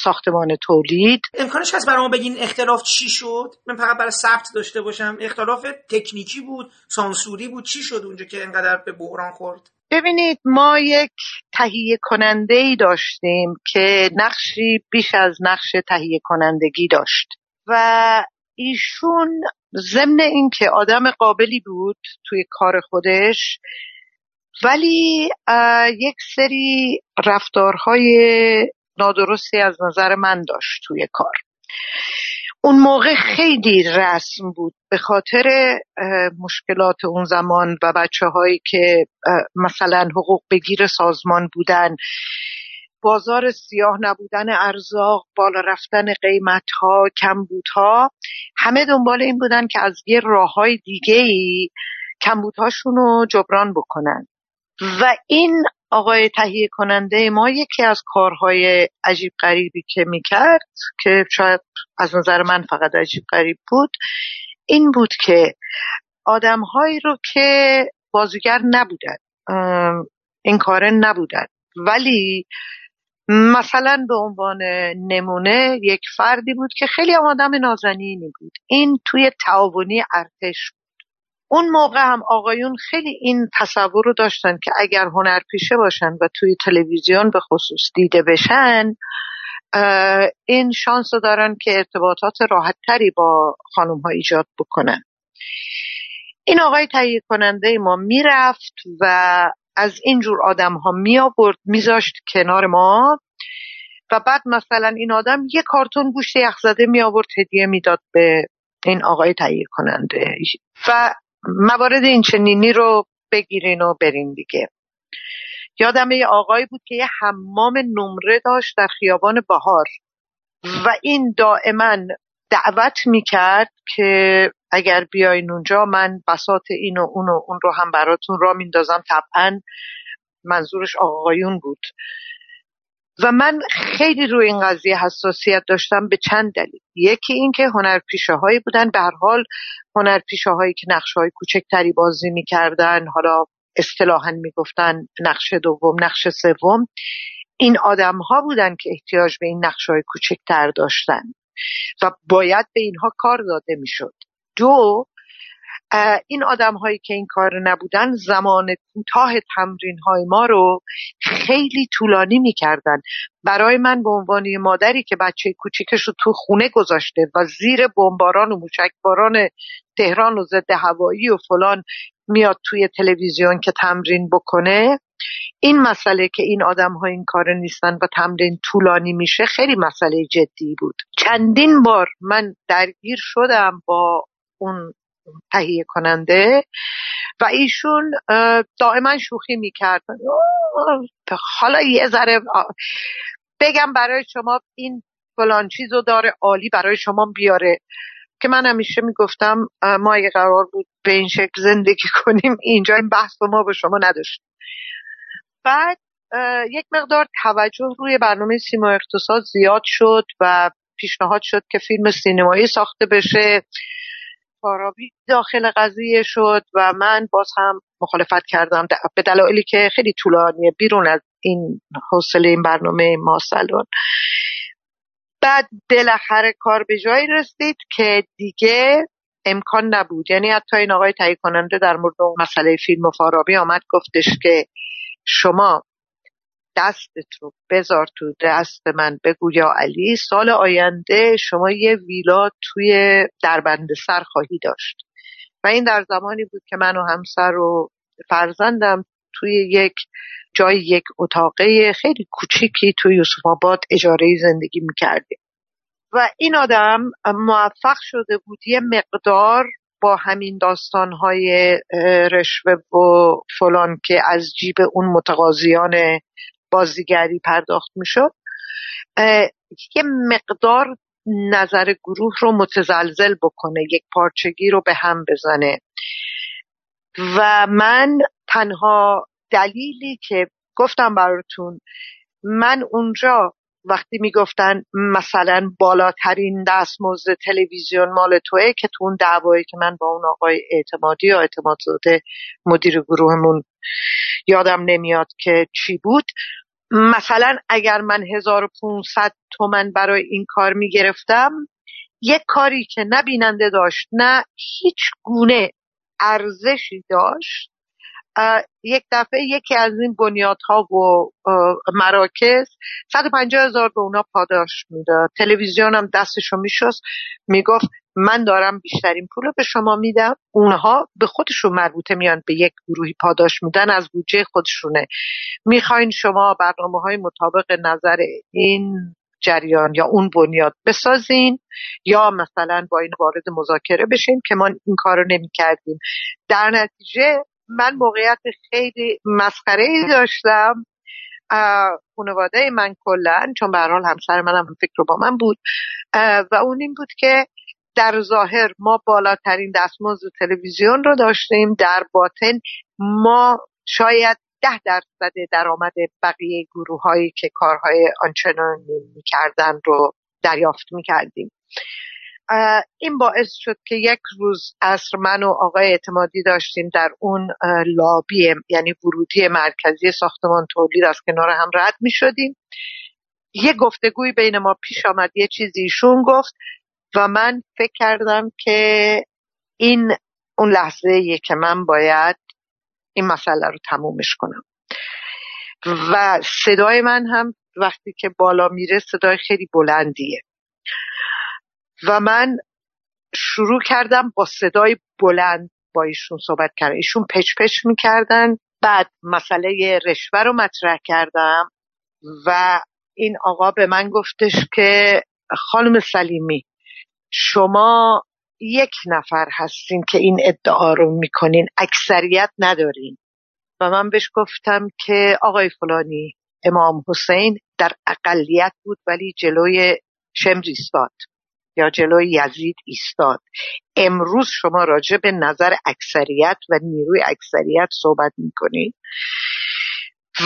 ساختمان تولید. امکانش هست برای ما بگین اختلاف چی شد؟ من فقط برای ثبت داشته باشم اختلاف تکنیکی بود سانسوری بود چی شد اونجا که انقدر به بحران خورد؟ ببینید ما یک تهیه کننده ای داشتیم که نقشی بیش از نقش تهیه کنندگی داشت و ایشون ضمن اینکه آدم قابلی بود توی کار خودش ولی یک سری رفتارهای نادرستی از نظر من داشت توی کار. اون موقع خیلی رسم بود به خاطر مشکلات اون زمان و بچه هایی که مثلا حقوق بگیر سازمان بودن. بازار سیاه نبودن ارزاق بالا رفتن قیمت ها کمبودها. همه دنبال این بودن که از یه راه های دیگه ای کمبودهاشون رو جبران بکنن. و این آقای تهیه کننده ما یکی از کارهای عجیب غریبی که می‌کرد که شاید از نظر من فقط عجیب غریب بود این بود که آدمهایی رو که بازیگر نبودن این کاره نبودن. ولی مثلا به عنوان نمونه یک فردی بود که خیلی آدم نازنینی بود. این توی تعاونی ارتش اون موقع هم آقایون خیلی این تصور رو داشتن که اگر هنرپیشه باشن و توی تلویزیون به خصوص دیده بشن این شانس رو دارن که ارتباطات راحتتری با خانوم ها ایجاد بکنن. این آقای تهیه کننده ما می‌رفت و از اینجور آدم ها می آورد میذاشت کنار ما و بعد مثلا این آدم یه کارتون گوشت یخزده می آورد هدیه می‌داد به این آقای تهیه کننده و موارد این چنینی رو بگیرین و برین دیگه. یادم یه آقایی بود که یه حمام نمره داشت در خیابان بهار و این دائما دعوت می‌کرد که اگر بیاین اونجا من بسات این و اون و اون رو هم براتون را میندازم. طبعا منظورش آقایون بود. و من خیلی روی این قضیه حساسیت داشتم به چند دلیل. یکی اینکه هنرپیشه هایی بودن. به هر حال هنرپیشه هایی که نقش های کوچکتری بازی می‌کردن حالا اصطلاحا می‌گفتن نقش دوم نقش سوم این آدم ها بودن که احتیاج به این نقش های کوچکتر داشتن و باید به اینها کار داده می‌شد. دو این آدم هایی که این کار نبودن زمان کوتاه تمرین های ما رو خیلی طولانی می‌کردن. برای من به عنوان مادری که بچه کوچیکش رو تو خونه گذاشته و زیر بمباران و موشکباران تهران و ضد هوایی و فلان میاد توی تلویزیون که تمرین بکنه این مسئله که این آدم ها این کار نیستن و تمرین طولانی میشه خیلی مسئله جدی بود. چندین بار من درگیر شدم با اون تهیه کننده و ایشون دائما شوخی می‌کرد. حالا یه ذره بگم برای شما این فلان چیزو داره عالی برای شما بیاره. که من همیشه می‌گفتم ما اگه قرار بود به این شکل زندگی کنیم اینجا این بحث ما به شما نداشت بعد یک مقدار توجه روی برنامه سیما اقتصاد زیاد شد و پیشنهاد شد که فیلم سینمایی ساخته بشه. فارابی داخل قضیه شد و من باز هم مخالفت کردم به دلایلی که خیلی طولانیه بیرون از این حوصله این برنامه ما سالون بعد بالاخره کار به جایی رسید که دیگه امکان نبود. یعنی حتی این آقای تهیه کننده در مورد مسئله فیلم و فارابی آمد گفتش که شما دستت رو بذار تو دست من بگو یا علی. سال آینده شما یه ویلا توی دربند سر خواهی داشت. و این در زمانی بود که من و همسر و فرزندم توی یک جای یک اتاقه خیلی کوچیکی توی یوسف آباد اجاره زندگی می‌کردیم. و این آدم موفق شده بود یه مقدار با همین داستانهای رشوه و فلان که از جیب اون متقاضیان بازیگری پرداخت می‌شد. یه مقدار نظر گروه رو متزلزل بکنه یک پارچگی رو به هم بزنه. و من تنها دلیلی که گفتم براتون من اونجا وقتی می‌گفتن مثلا بالاترین دستمزد تلویزیون مال توه که تو اون دعوایی که من با اون آقای اعتمادی یا اعتماد زاده مدیر گروهمون یادم نمیاد که چی بود مثلا اگر من 1500 تومن برای این کار می‌گرفتم یک کاری که نه داشت نه هیچ گونه ارزشی داشت یک دفعه یکی از این بنیادها و مراکز 150 هزار به اونا پاداش می‌داد تلویزیون هم دستشو میشست می‌گفت من دارم بیشترین پول رو به شما میدم. اونها به خودشون مربوطه میان به یک گروهی پاداش میدن از بودجه خودشونه. می‌خواین شما برنامه های مطابق نظر این جریان یا اون بنیاد بسازین یا مثلا با این وارد مذاکره بشین که ما این کار رو نمی کردیم در نتیجه من موقعیت خیلی مسخره ای داشتم خانواده من کلا چون به حال همسر منم هم فکر رو با من بود. و اون این بود که در ظاهر ما بالاترین دستمزد تلویزیون رو داشتیم. در باطن ما شاید ده درصد درآمد بقیه گروه هایی که کارهای آنچنانی می‌کردن رو دریافت می‌کردیم. این باعث شد که یک روز اصر من و آقای اعتمادی داشتیم در اون لابی یعنی ورودی مرکزی ساختمان تولید از کنار هم رد می شدیم. یه گفتگوی بین ما پیش آمد یه چیزی گفت و من فکر کردم که این اون لحظه که من باید این مسئله رو تمومش کنم. و صدای من هم وقتی که بالا میره صدای خیلی بلندیه. و من شروع کردم با صدای بلند با ایشون صحبت کردم ایشون پچ پچ می‌کردن. بعد مسئله رشوه رو مطرح کردم و این آقا به من گفتش که خانم سلیمی شما یک نفر هستین که این ادعا رو می‌کنین اکثریت ندارین. و من بهش گفتم که آقای فلانی امام حسین در اقلیت بود ولی جلوی شمر ایستاد. یا جلوی یزید ایستاد. امروز شما راجع به نظر اکثریت و نیروی اکثریت صحبت می‌کنید.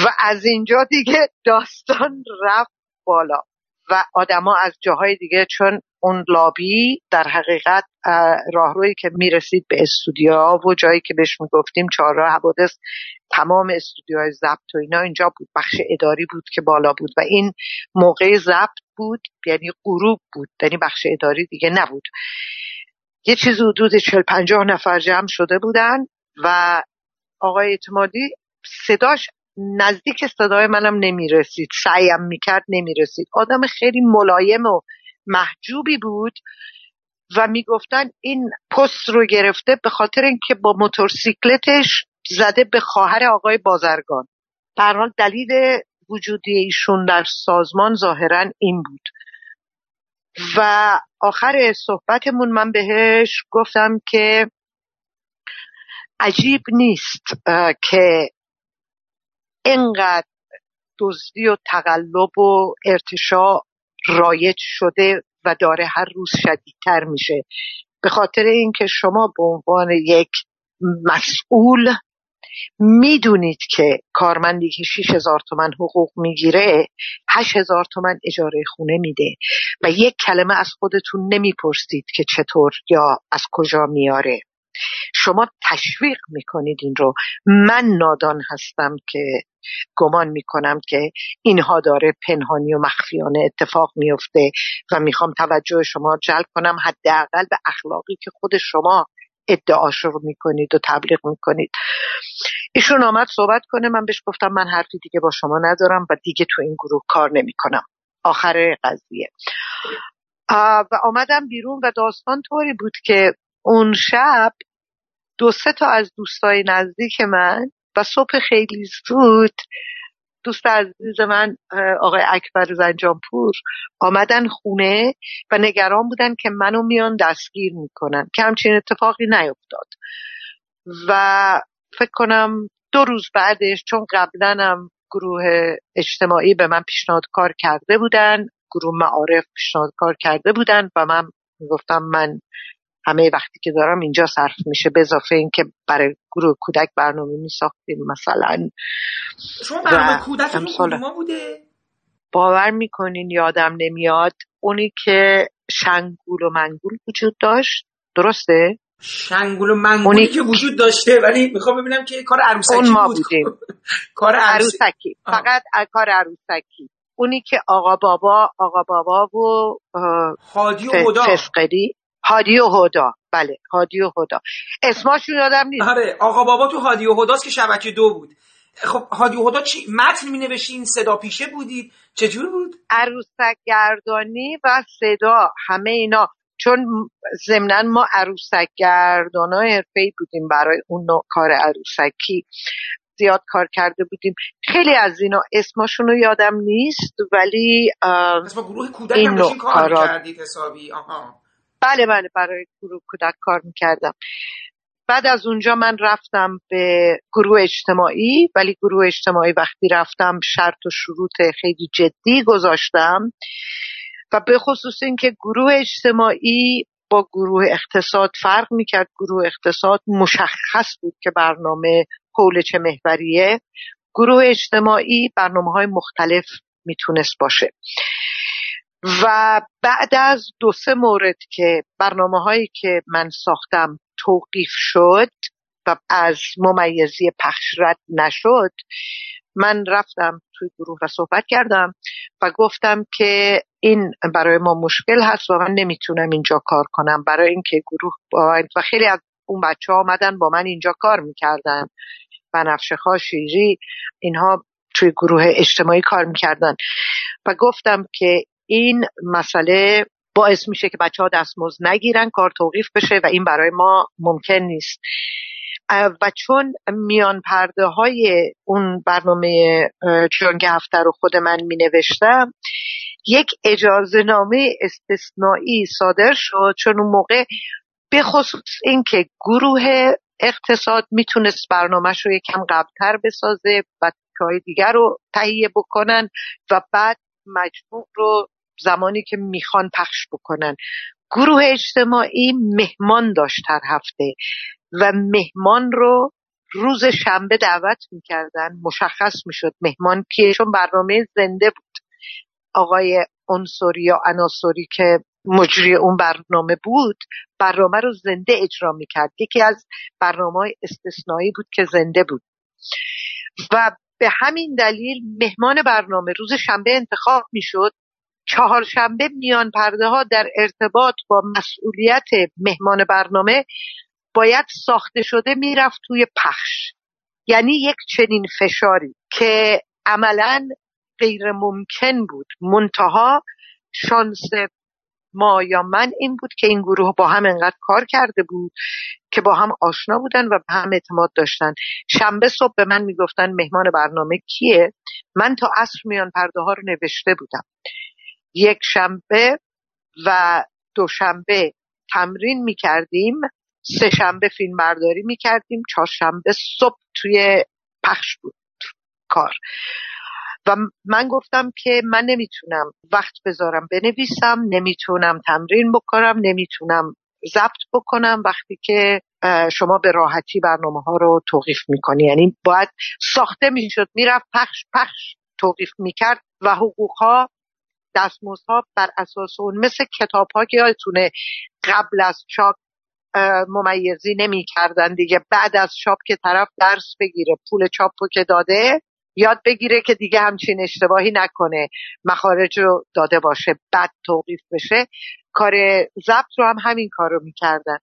و از اینجا دیگه داستان رفت بالا. و آدما از جاهای دیگه چون اون لابی در حقیقت راهرویی که می‌رسید به استودیوها و جایی که بهش می‌گفتیم چهارراه حوادث تمام استودیوهای ضبط و اینا اینجا بود بخش اداری بود که بالا بود و این موقع ضبط بود یعنی غروب بود یعنی بخش اداری دیگه نبود. یه چیز حدود چل پنجاه نفر جمع شده بودن و آقای اعتمادی صداش نزدیک صدای منم نمی‌رسید. سعیم می‌کرد نمی‌رسید. آدم خیلی ملایم و محجوبی بود و می‌گفتن این پست رو گرفته به خاطر اینکه با موتورسیکلتش زده به خواهر آقای بازرگان. در حال دلیل وجودی ایشون در سازمان ظاهرا این بود. و آخر صحبتمون من بهش گفتم که عجیب نیست که انقدر دزدی و تقلب و ارتشاع رایج شده و داره هر روز شدیدتر میشه. به خاطر اینکه شما به عنوان یک مسئول می‌دونید که کارمندی که 6 هزار تومن حقوق می‌گیره 8 هزار تومن اجاره خونه میده و یک کلمه از خودتون نمی‌پرسید که چطور یا از کجا میاره شما تشویق می‌کنید این رو. من نادان هستم که گمان می‌کنم که اینها داره پنهانی و مخفیانه اتفاق میفته و می‌خوام توجه شما جلب کنم. حداقل به اخلاقی که خود شما ادعاش رو می‌کنید و تبلیغ می‌کنید. ایشون آمد صحبت کنه. من بهش گفتم من حرفی دیگه با شما ندارم و دیگه تو این گروه کار نمی‌کنم. آخر قضیه. و آمدم بیرون و داستان طوری بود که اون شب دو سه تا از دوستای نزدیک من و صبح خیلی زود دوست عزیز من آقای اکبر زنجانپور آمدن خونه و نگران بودن که منو میان دستگیر می‌کنن که همچین اتفاقی نیفتاد. و فکر کنم دو روز بعدش چون قبلا گروه اجتماعی به من پیشنهاد کار کرده بودن گروه معارف پیشنهاد کار کرده بودن و من گفتم من همه وقتی که دارم اینجا صرف میشه به اضافه اینکه برای گروه کودک برنامه میساختیم مثلا شما برنامه کودکتون کدوما بوده؟ باور می‌کنین یادم نمیاد. اونی که شنگول و منگول وجود داشت. درسته؟ شنگول و منگولی که وجود داشته ولی می‌خوام ببینم که کار عروسکی اون ما بود. بودیم. کار عروسکی. فقط کار عروسکی. اونی که آقا بابا آقا بابا و هادی و فسقری هادی و هدا. بله هادی و هدا. اسماشون یادم نیست. آره آقا بابا تو هادی و هداست که شبکه دو بود. خب هادی و هدا چی؟ متن می نوشین صدا پیشه بودید؟ چجور بود؟ عروسک گردانی و صدا همه اینا. چون ضمنا ما عروسک گردان حرفه‌ای بودیم برای اون نوع کار عروسکی. زیاد کار کرده بودیم. خیلی از اینا اسماشون رو یادم نیست ولی با گروه کودک هم کار کردید حسابی. آها. بله بله برای گروه کودک کار می‌کردم. بعد از اونجا من رفتم به گروه اجتماعی ولی گروه اجتماعی وقتی رفتم شرط و شروط خیلی جدی گذاشتم و به خصوص اینکه گروه اجتماعی با گروه اقتصاد فرق می‌کرد. گروه اقتصاد مشخص بود که برنامه حول چه محوریه. گروه اجتماعی برنامه های مختلف می‌تونست باشه. و بعد از دو سه مورد که برنامه هایی که من ساختم توقیف شد و از ممیزی پخش رد نشد من رفتم توی گروه و صحبت کردم و گفتم که این برای ما مشکل هست و من نمی‌تونم اینجا کار کنم. برای اینکه گروه و خیلی از اون بچه ها آمدن با من اینجا کار می‌کردن و نفشخا شیری اینها توی گروه اجتماعی کار می‌کردن. و گفتم که این مسئله باعث میشه که بچه ها دستمزد نگیرن کار توقیف بشه و این برای ما ممکن نیست. و چون میان پرده های اون برنامه جنگ هفته رو خود من می نوشتم یک اجازه نامه استثنایی صادر شد چون اون موقع به خصوص اینکه گروه اقتصاد می‌تونست برنامهش رو یکم قبلتر بسازه و های دیگر رو تهیه بکنن و بعد مجموع رو زمانی که می‌خوان پخش بکنن. گروه اجتماعی مهمان داشت هر هفته و مهمان رو روز شنبه دعوت می‌کردن مشخص می‌شد مهمان کیه چون برنامه زنده بود. آقای انصوری یا اناسوری که مجری اون برنامه بود برنامه رو زنده اجرا می‌کرد. یکی از برنامه های استثنایی بود که زنده بود. و به همین دلیل مهمان برنامه روز شنبه انتخاب می‌شد. چهارشنبه میان پرده ها در ارتباط با مسئولیت مهمان برنامه باید ساخته شده می‌رفت توی پخش. یعنی یک چنین فشاری که عملا غیر ممکن بود. منتها شانس ما یا من این بود که این گروه با هم انقدر کار کرده بود که با هم آشنا بودن و به هم اعتماد داشتن. شنبه صبح به من می‌گفتن مهمان برنامه کیه؟ من تا عصر میان پرده ها رو نوشته بودم. یک شنبه و دوشنبه تمرین می‌کردیم سه شنبه فیلم برداری می‌کردیم چهارشنبه صبح توی پخش بود کار. و من گفتم که من نمی‌تونم وقت بذارم بنویسم نمی‌تونم تمرین بکنم نمی‌تونم ضبط بکنم وقتی که شما به راحتی برنامه ها رو توقیف می‌کنی. یعنی باید ساخته می‌شد می‌رفت پخش پخش توقیف می‌کرد و حقوق ها دستمزدها بر اساس اون مثل کتاب ها که یادتونه قبل از چاپ ممیزی نمی‌کردن دیگه. بعد از چاپ که طرف درس بگیره پول چاپ رو که داده یاد بگیره که دیگه همچین اشتباهی نکنه مخارج رو داده باشه بعد توقیف بشه. کار ضبط رو هم همین کار رو می‌کردن.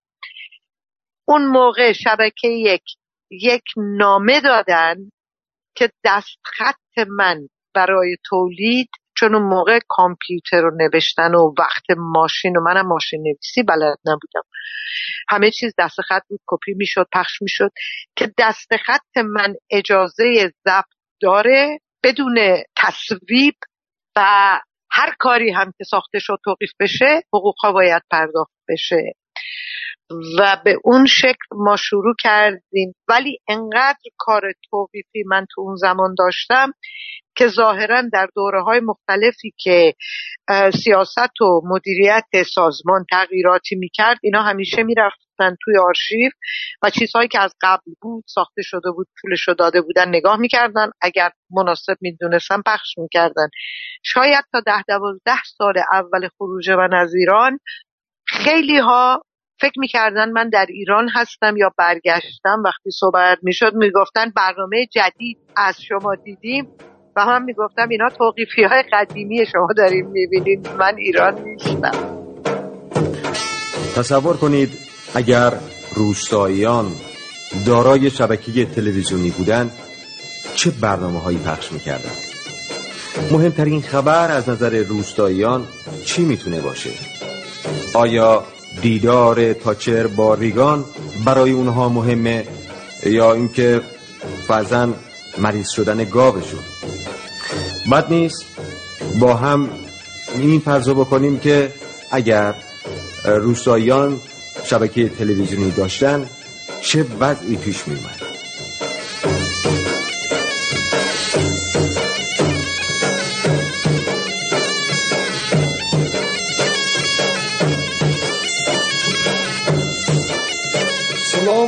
اون موقع شبکه یک یک نامه دادن که دستخط من برای تولید چون اون موقع کامپیوتر رو نوشتن و وقت ماشین و منم ماشین نویسی بلد نبودم. همه چیز دست خط بود کپی می‌شد پخش می‌شد که دست خط من اجازه ضبط داره بدون تصویب و هر کاری هم که ساخته شد توقیف بشه حقوقها باید پرداخت بشه. و به اون شکل ما شروع کردیم. ولی انقدر کار توقیفی من تو اون زمان داشتم که ظاهرا در دوره های مختلفی که سیاست و مدیریت سازمان تغییراتی می‌کرد اینا همیشه می‌رفتن توی آرشیو و چیزهایی که از قبل بود ساخته شده بود پولش رو داده بودن نگاه می‌کردن. اگر مناسب می‌دونستن پخش می‌کردن. شاید تا ده دوازده سال اول خروج من از ایران خیلی ها فکر می‌کردن من در ایران هستم یا برگشتم. وقتی صحبت می‌شد می‌گفتن برنامه جدید از شما دیدیم و هم می‌گفتم اینا توقیفی های قدیمی شما داریم می‌بینید من ایران نیستم. تصور کنید اگر روستاییان دارای شبکه تلویزیونی بودند چه برنامه هایی پخش می‌کردن؟ مهمترین خبر از نظر روستاییان چی می‌تونه باشه؟ آیا دیدار تاچر با ریگان برای اونها مهمه یا اینکه فرزن مریض شدن گاوشون بد نیست با هم این فرضا بکنیم که اگر روستاییان شبکه تلویزیونی داشتن چه وضعی پیش میومد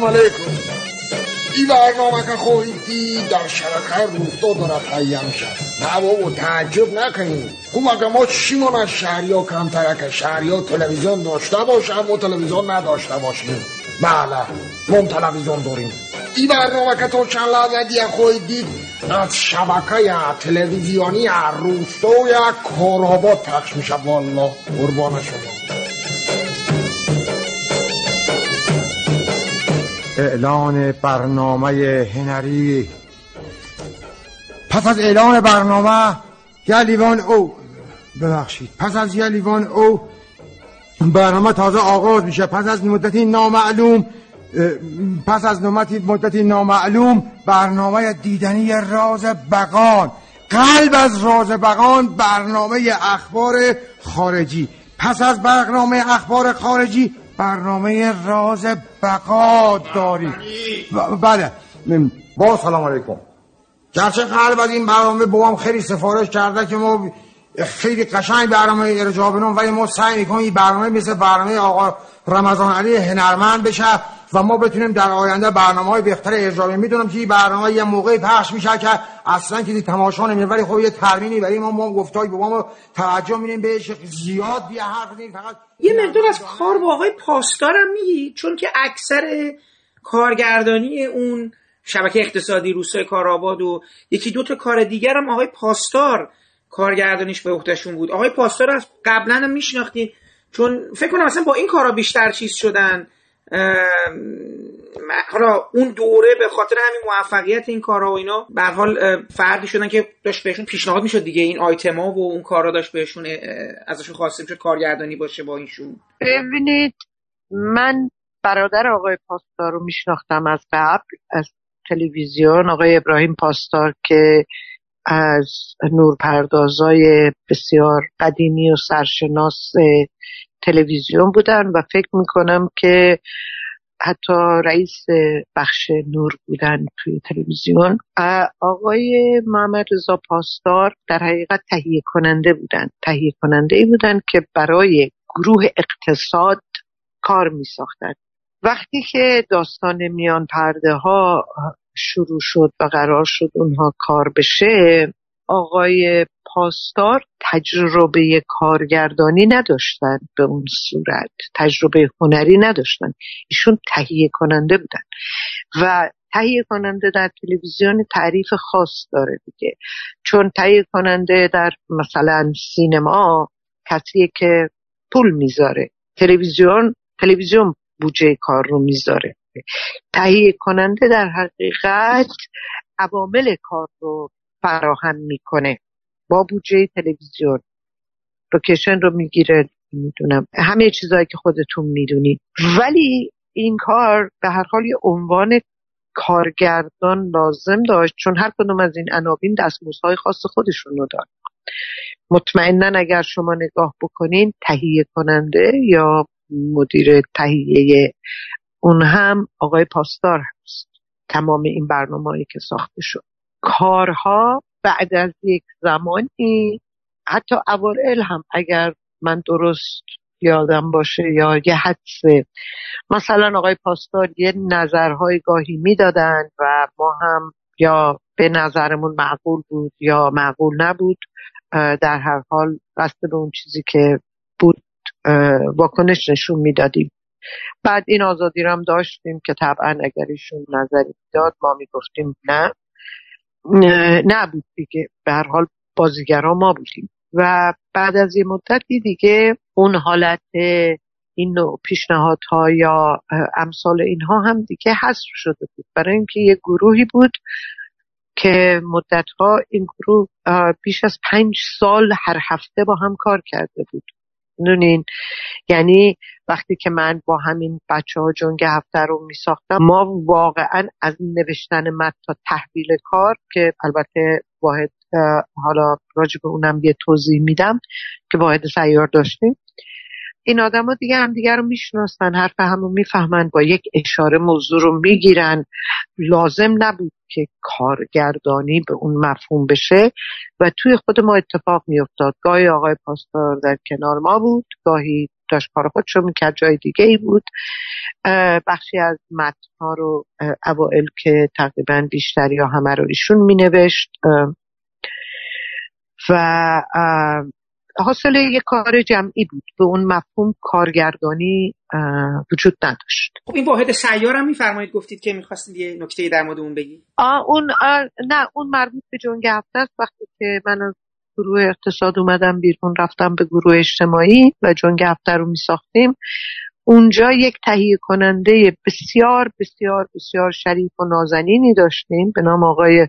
سلام علیکم. این برنامه که خواهیدی در شرکه روستا دارد تهیم شد نه بابا تعجب نکنید. خوب اگر ما چیمون از شهری ها کمتره که شهری ها تلویزیون داشته باشن ما تلویزیون نداشته باشیم. بله ما تلویزیون داریم. این برنامه که تو چند لحظه دیگه خواهید دید از شبکه تلویزیونی روستای کارآباد پخش میشه. والا قربان شما. اعلان برنامه هنری. پس از اعلان برنامه یه لیوان او ببخشید پس از یه لیوان او برنامه تازه آغاز میشه. پس از مدتی نامعلوم پس از نومتی مدتی نامعلوم برنامه دیدنی راز بقان قلب از راز بقان برنامه اخبار خارجی. پس از برنامه اخبار خارجی برنامه راز بقا داری. بله. با سلام علیکم. گرچه قلب از این برنامه بابام خیلی سفارش کرده که ما خیلی قشنگ برنامه ارجاع بنام ولی ما سعی می‌کنیم این برنامه مثل برنامه آقا رمضان علی هنرمند بشه. و ما بتونیم در آینده برنامه های بهتر ارجاع می‌دونم که این برنامه یه موقعی پخش میشه که اصلا که تماشا نمیده ولی خب یه ترمینی برای ما ما گفتای با ما توجه میدیم بهش زیاد بیا حرف فقط یه مقدار از کار با آقای پاسدارم میگی چون که اکثر کارگردانی اون شبکه اقتصادی روستای کارآباد و یکی دو تا کار دیگر هم آقای پاسدار کارگردانیش به عهدهشون بود. آقای پاسدار از قبلا هم میشناختین چون فکر کنم اصلا با این کارا بیشتر چیز شدن. حالا اون دوره به خاطر همین موفقیت این کارها و اینا به حال فردی شدن که داشت بهشون پیشنهاد می‌شد دیگه این آیتما و اون کارا داشت بهشون ازشون خواسته می‌شد کارگردانی باشه با اینشون. ببینید من برادر آقای پاسدار رو میشناختم از قبل از تلویزیون. آقای ابراهیم پاسدار که از نورپردازای بسیار قدیمی و سرشناس تلویزیون بودن و فکر می‌کنم که حتی رئیس بخش نور بودن توی تلویزیون آقای محمد رضا پاسدار در حقیقت تهیه کننده بودن تهیه کننده ای بودن که برای گروه اقتصاد کار می ساختن. وقتی که داستان میان پرده ها شروع شد و قرار شد اونها کار بشه آقای پاسدار تجربه کارگردانی نداشتن به اون صورت تجربه هنری نداشتن. ایشون تهیه کننده بودن. و تهیه کننده در تلویزیون تعریف خاص داره دیگه. چون تهیه کننده در مثلا سینما کسیه که پول می‌ذاره. تلویزیون تلویزیون بودجه کار رو می‌ذاره. تهیه کننده در حقیقت عوامل کار رو فراهم می‌کنه. با بودجه تلویزیون. لوکیشن رو می‌گیره می‌دونم. همه چیزهایی که خودتون می‌دونید. ولی این کار به هر حال یه عنوان کارگردان لازم داشت چون هر کدوم از این عناوین دستمزدهای خاص خودشون رو دارن. مطمئنا اگر شما نگاه بکنین تهیه کننده یا مدیر تهیه اون هم آقای پاسدار هست. تمام این برنامه که ساخته شد. کارها بعد از یک زمانی حتی اوائل هم اگر من درست یادم باشه یا یه حدسه. مثلا آقای پاسدار یه نظرهای گاهی می‌دادن و ما هم یا به نظرمون معقول بود یا معقول نبود در هر حال بسته به اون چیزی که بود واکنش نشون می‌دادیم. بعد این آزادی رو هم داشتیم که طبعا اگر ایشون نظری داد ما می‌گفتیم نه. نبود دیگه. به هر حال بازیگرا ما بودیم. و بعد از یه مدتی دیگه اون حالت این نوع پیشنهادها یا امثال اینها هم دیگه حذف شده بود. برای اینکه یه گروهی بود که مدتها این گروه بیش از پنج سال هر هفته با هم کار کرده بود. می‌دونین یعنی وقتی که من با همین بچه ها جنگ هفته رو می ساختم ما واقعا از نوشتن متن تا تحویل کار که البته واحد حالا راجع به اونم یه توضیح میدم که واحد سیار داشتیم. این آدما دیگه هم دیگه رو می‌شناسن حرف همو می‌فهمن با یک اشاره موضوع رو می‌گیرن. لازم نبود که کارگردانی به اون مفهوم بشه. و توی خود ما اتفاق میافتاد. گاهی آقای پاسدار در کنار ما بود. گاهی داشت کار خودشو می‌کرد. جای دیگه ای بود بخشی از متنها رو اوائل که تقریبا بیشتر یا همه رو ایشون مینوشت. و حاصل یک کار جمعی بود. به اون مفهوم کارگردانی وجود نداشت. خب این واحد سیار هم میفرمایید گفتید که می‌خواستید یه نکته در مورد اون بگی آه اون آه نه اون مربوط به جنگ هفته است. وقتی که من از گروه اقتصاد اومدم بیرون رفتم به گروه اجتماعی و جنگ هفته رو میساختیم. اونجا یک تهیه کننده بسیار بسیار بسیار شریف و نازنینی داشتیم. به نام آقای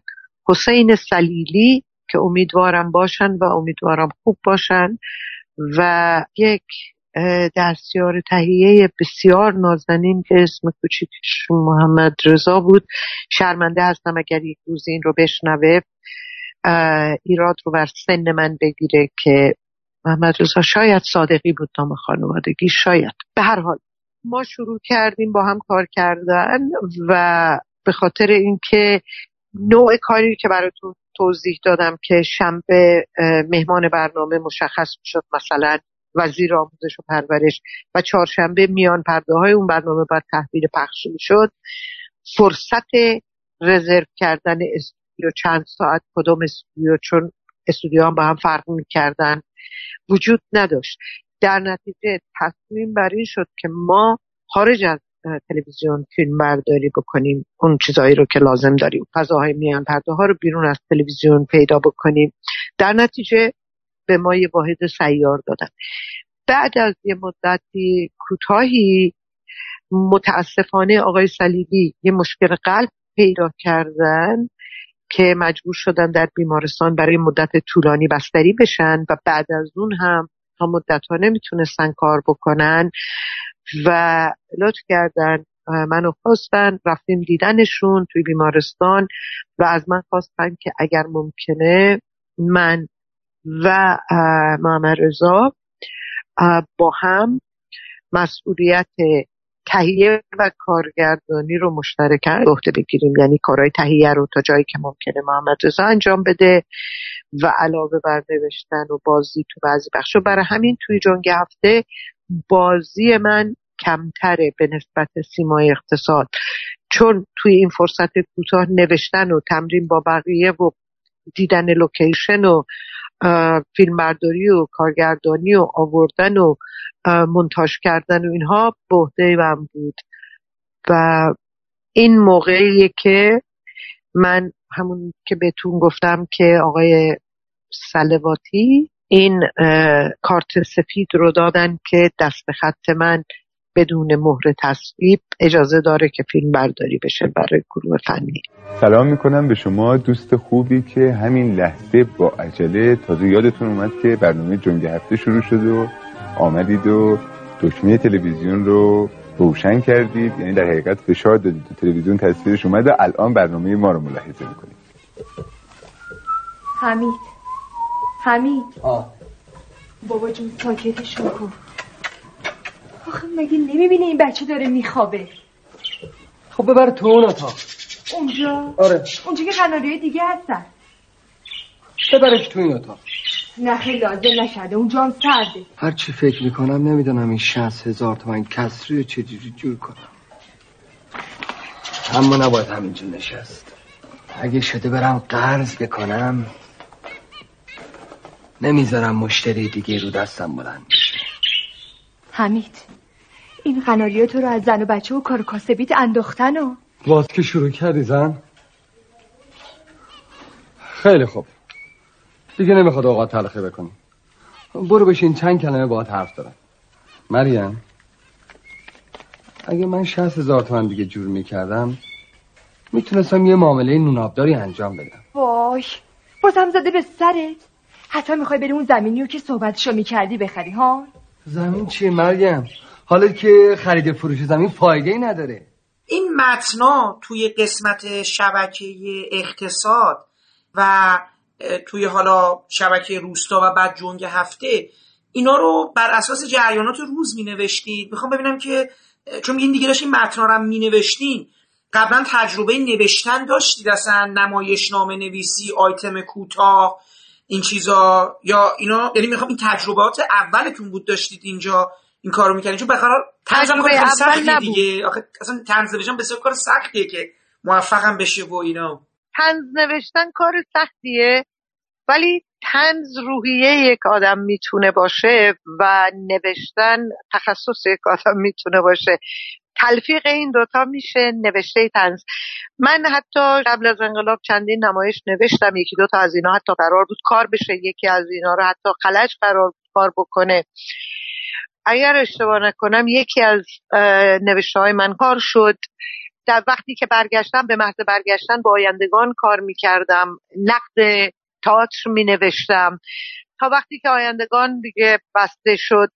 حسین سلیلی. که امیدوارم باشن و امیدوارم خوب باشن و یک دستیار تهیه بسیار نازنین که اسم کوچیکش محمد رضا بود. شرمنده هستم اگر یک روز این رو بشنوه. ایراد رو بر سن من بگیره که محمد رضا شاید صادقی بود نام خانوادگی شاید. به هر حال ما شروع کردیم با هم کار کردن و به خاطر اینکه نوع کاری که براتون توضیح دادم که شنبه مهمان برنامه مشخص شد مثلا وزیر آموزش و پرورش و چهارشنبه میان پرده های اون برنامه بر تحویل پخش شد. فرصت رزرو کردن استودیو چند ساعت کدوم استودیو؟ چون استودیو هم با هم فرق می‌کردن. وجود نداشت. در نتیجه تصمیم بر این شد که ما خارج از تلویزیون فیلم برداری بکنیم اون چیزهایی رو که لازم داریم. فضاهای میان پرده ها رو بیرون از تلویزیون پیدا بکنیم. در نتیجه به ما یه واحد سیار دادن. بعد از یه مدتی کوتاهی متاسفانه آقای صلیبی یه مشکل قلب پیدا کردن که مجبور شدن در بیمارستان برای مدت طولانی بستری بشن و بعد از اون هم تا مدت ها نمی‌تونستن کار بکنن. و لطف کردن منو خواستن رفتیم دیدنشون توی بیمارستان و از من خواستن که اگر ممکنه من و محمد رضا با هم مسئولیت تهیه و کارگردانی رو مشترکن عهده بگیریم. یعنی کارهای تهیه رو تا جایی که ممکنه محمد رضا انجام بده و علاوه بر نوشتن و بازی تو بعضی بخش و برای همین توی جنگ هفته بازی من کمتره به نسبت سیمای اقتصاد. چون توی این فرصت کوتاه نوشتن و تمرین با بقیه و دیدن لوکیشن و فیلمبرداری و کارگردانی و آوردن و منتاج کردن و اینها بهده من بود. و این موقعیه که من همون که بهتون گفتم که آقای سلواتی این کارت سفید رو دادن که دست به خط من بدون مهر تصویب اجازه داره که فیلم برداری بشه برای گروه فنی. سلام می‌کنم به شما دوست خوبی که همین لحظه با عجله تازه یادتون اومد که برنامه جنگ هفته شروع شد و آمدید و دکمه تلویزیون رو روشن کردید. یعنی در حقیقت فشار دادید. و تلویزیون تصویرش اومد و الان برنامه ما رو ملاحظه می‌کنید. حمید. حمید. آه. بابا جون ساکتش کن آخه مگه نمی‌بینه این بچه داره میخوابه؟ خب ببر تو اون اتاق. اونجا؟ آره. اونجا که قناری دیگه هستن. ببرش تو این اتاق. نه خیلی لازم نشده. اونجا هم سرده. هر چی فکر می‌کنم نمی‌دونم این شهست هزار تومن کسری رو چجوری جور کنم. اما نباید همینجا نشست. اگه شده برم قرض بکنم نمی‌ذارم مشتری دیگه رو دستم بلند حمید این قناریه تو رو از زن و بچه و کار کاسبیت انداختن و باز که شروع کردی زن؟ خیلی خوب. دیگه نمی‌خواد اوقات تلخی بکنی. برو بشین چند کلمه باید حرف دارم. مریم اگه من شهست هزار تومن دیگه جور می‌کردم می‌تونستم یه معامله نونابداری انجام بدم. وای بازم زده به سرت؟ حتی می‌خوای بری اون زمینی رو که صحبتشو می‌کردی بخری ها؟ زمین چیه مریم؟ حالا که خرید فروش زمین فایده ای نداره. این متنا توی قسمت شبکه اقتصاد و توی حالا شبکه روستا و بعد جنگ هفته اینا رو بر اساس جریانات روز می نوشتید می‌خوام ببینم که چون این دیگه داشتین متنا رو می نوشتین قبلا تجربه نوشتن داشتید؟ اصلا نمایش نامه نویسی آیتم کوتاه این چیزا یا اینا یعنی می‌خوام این تجربات اولتون بود داشتید اینجا این کارو می‌کردین. چون بخرار تجربه سختیه دیگه. آخه اصلا تنز نوشتن بسیار کار سختیه که موفقم بشه و اینا. تنز نوشتن کار سختیه ولی تنز روحیه یک آدم می‌تونه باشه و نوشتن تخصص یک آدم می‌تونه باشه. تلفیق این دوتا میشه نوشته تنز من حتی قبل از انقلاب چندین نمایش نوشتم یکی دوتا از اینا حتی قرار بود کار بشه یکی از اینا رو حتی خلج قرار بود کار بکنه. اگر اشتباه نکنم یکی از نوشته های من کار شد. در وقتی که برگشتم به محض برگشتن با آیندگان کار می‌کردم. نقد تئاتر می نوشتم تا وقتی که آیندگان دیگه بسته شد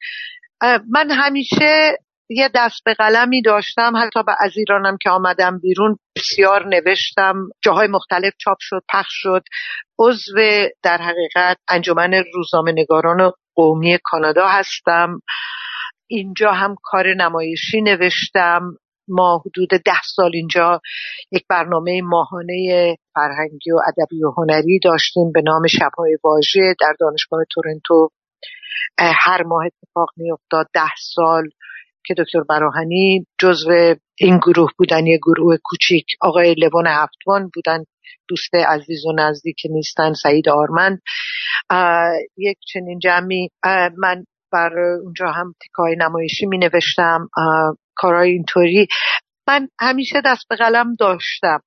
من همیشه یه دست به قلمی داشتم حتی به از ایرانم که آمدم بیرون بسیار نوشتم جاهای مختلف چاپ شد پخش شد. عضو در حقیقت انجمن روزنامه نگاران قومی کانادا هستم. اینجا هم کار نمایشی نوشتم. ما حدود ده سال اینجا یک برنامه ماهانه فرهنگی و ادبی و هنری داشتیم به نام شبهای واژه در دانشگاه تورنتو. هر ماه اتفاق میافتاد ده سال که دکتر براهنی جزو این گروه بودن یه گروه کوچیک آقای لوان هفتوان بودن دوست عزیز و نزدیک نیستن سعید آرمند. یک چنین جمعی من بر اونجا هم تکای نمایشی می نوشتم کارهای اینطوری. من همیشه دست به قلم داشتم.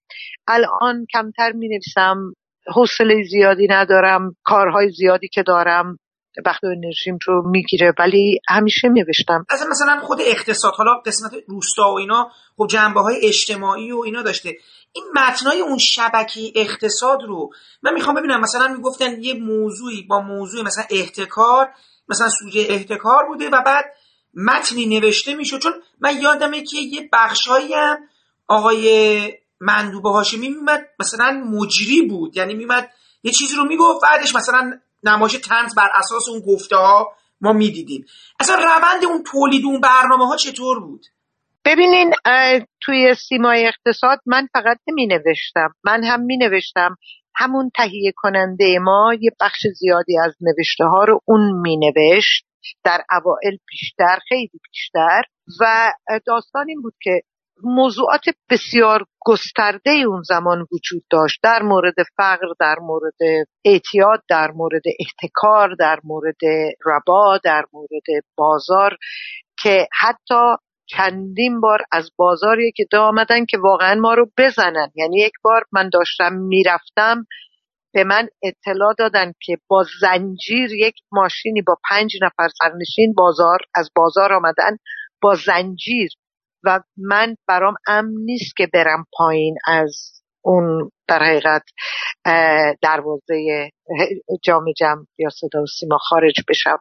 الان کمتر می نویسم حوصله زیادی ندارم کارهای زیادی که دارم. وقت و انرژیم رو می‌گیره. ولی همیشه نوشتم. از مثلا خود اقتصاد حالا قسمت روستا و اینا خب جنبه های اجتماعی و اینا داشته. این متنای اون شبکه اقتصاد رو من می‌خوام ببینم. مثلا می‌گفتن یه موضوعی با موضوع مثلا احتکار مثلا سوژه احتکار بوده و بعد متنی نوشته می‌شد. چون من یادمه که یه بخشهایی هم آقای مندوبه هاشمی میمد مثلا مجری بود. یعنی میمد یه چیزی رو می‌گفت بعدش مثلا نمایش تنز بر اساس اون گفته ها ما می‌دیدیم. اصلا روند اون تولید اون برنامه ها چطور بود؟ ببینین توی سیمای اقتصاد من فقط نمی نوشتم من هم می نوشتم همون تهیه کننده ما یه بخش زیادی از نوشته ها رو اون می نوشت در اوائل بیشتر خیلی بیشتر. و داستان این بود که موضوعات بسیار گسترده اون زمان وجود داشت. در مورد فقر در مورد اعتیاد در مورد احتکار در مورد ربا در مورد بازار که حتی چندین بار از بازاری که آمدن که واقعا ما رو بزنن. یعنی یک بار من داشتم می‌رفتم به من اطلاع دادن که با زنجیر یک ماشینی با پنج نفر سرنشین بازار از بازار آمدن با زنجیر و من برام امن نیست که برم پایین از اون در حقیقت دروازه جام جمع یا صدا و سیما خارج بشم.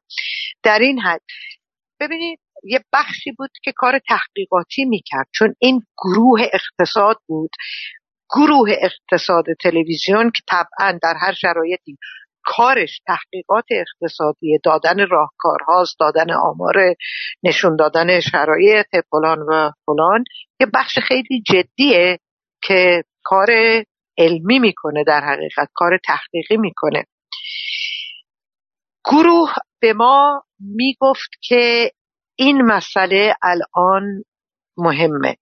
در این حد ببینید یه بخشی بود که کار تحقیقاتی می‌کرد. چون این گروه اقتصاد بود گروه اقتصاد تلویزیون که طبعا در هر شرایطی کارش تحقیقات اقتصادی دادن راهکارهاست دادن آمار نشون دادن شرایط فلان و فلان یه بخش خیلی جدیه که کار علمی می‌کنه در حقیقت کار تحقیقی می‌کنه. گروه به ما می‌گفت که این مسئله الان مهمه.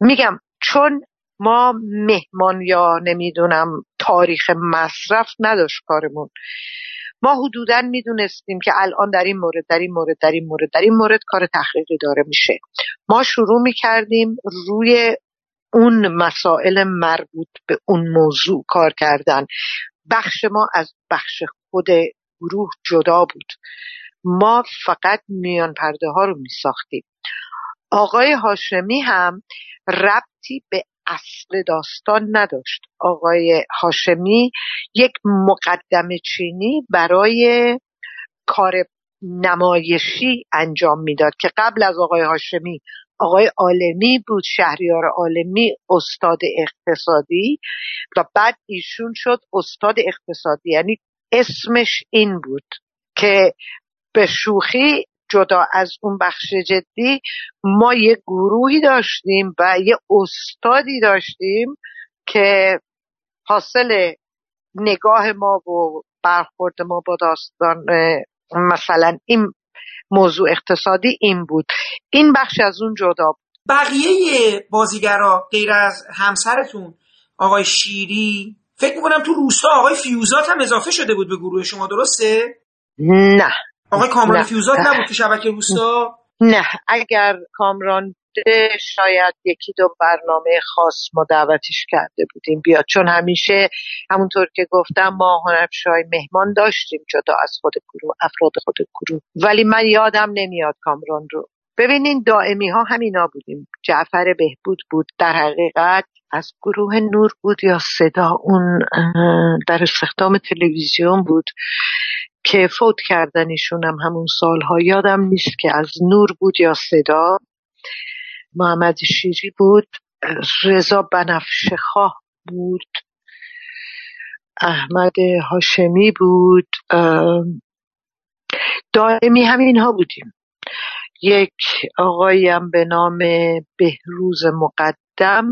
میگم چون ما مهمان یا نمی‌دونم تاریخ مصرف نداشت کارمون. ما حدودا می‌دونستیم که الان در این مورد در این مورد در این مورد در این مورد کار تحقیقی داره میشه. ما شروع می‌کردیم روی اون مسائل مربوط به اون موضوع کار کردن. بخش ما از بخش خود گروه جدا بود. ما فقط میان پرده ها رو میساختیم. آقای هاشمی هم ربطی به اصل داستان نداشت. آقای هاشمی یک مقدم چینی برای کار نمایشی انجام می‌داد که قبل از آقای هاشمی آقای عالمی بود شهریار عالمی استاد اقتصادی و بعد ایشون شد استاد اقتصادی. یعنی اسمش این بود که به شوخی جدا از اون بخش جدی ما یه گروهی داشتیم و یه استادی داشتیم که حاصل نگاه ما و برخورد ما با داستان مثلا این موضوع اقتصادی این بود. این بخش از اون جدا بود. بقیه بازیگرا غیر از همسرتون آقای شیری فکر می‌کنم تو روستا آقای فیوزات هم اضافه شده بود به گروه شما درسته؟ نه. آقای کامران فیوزات نبود تو شبکه روستا؟ نه. اگر کامران شاید یکی دو برنامه خاص ما دعوتش کرده بودیم. بیاد چون همیشه همونطور که گفتم ما هنرپیشههای مهمان داشتیم جدا از خود گروه افراد خود گروه. ولی من یادم نمیاد کامران رو. ببینین دائمی ها همینا بودیم. جعفر بهبود بود. در حقیقت از گروه نور بود یا صدا اون در استخدام تلویزیون بود. که فوت کردن هم همون سالها یادم نیست که از نور بود یا صدا. محمد شیری بود رضا بنفشه بود احمد هاشمی بود. دائمی همین ها بودیم. یک آقاییم به نام بهروز مقدم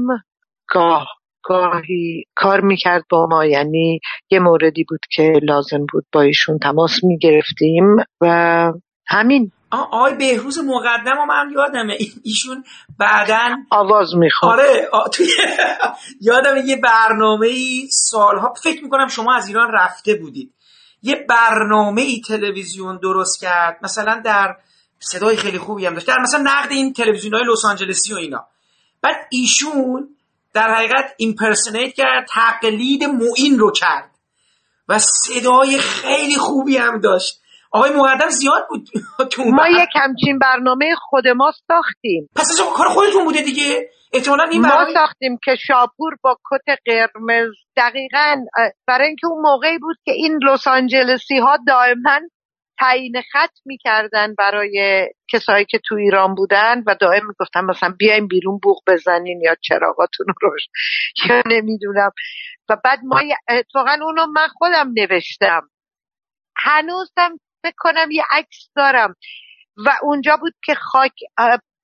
گاه. گاهی کار می‌کرد با ما یعنی یه موردی بود که لازم بود با ایشون تماس می‌گرفتیم و همین. آقای بهروز مقدم و من یادمه. ایشون بعدا آواز می‌خواد. آره آ... توی یادم یه برنامه ای سالها فکر می‌کنم شما از ایران رفته بودید. یه برنامه ای تلویزیون درست کرد. مثلا در صدای خیلی خوبی هم داشت. در مثلا نقد این تلویزیون های لس آنجلسی و اینا. بعد ایشون در حقیقت impersonate کرد تقلید معین رو کرد. و صدای خیلی خوبی هم داشت. آقای مقدم زیاد بود ما یک همچین برنامه خود ما ساختیم. پس از کار خودتون بوده دیگه؟ احتمالا این ما برنامه ساختیم که شاپور با کت قرمز دقیقا برای اینکه اون موقعی بود که این لس آنجلسی ها دائما تعیین خط می‌کردن برای کسایی که تو ایران بودن و دائم می‌گفتن مثلا بیایم بیرون بوق بزنین یا چراغاتون رو روش. یا نمی‌دونم. و بعد ما اتفاقا اونو من خودم نوشتم. هنوزم فکر کنم یه عکس دارم. و اونجا بود که خاک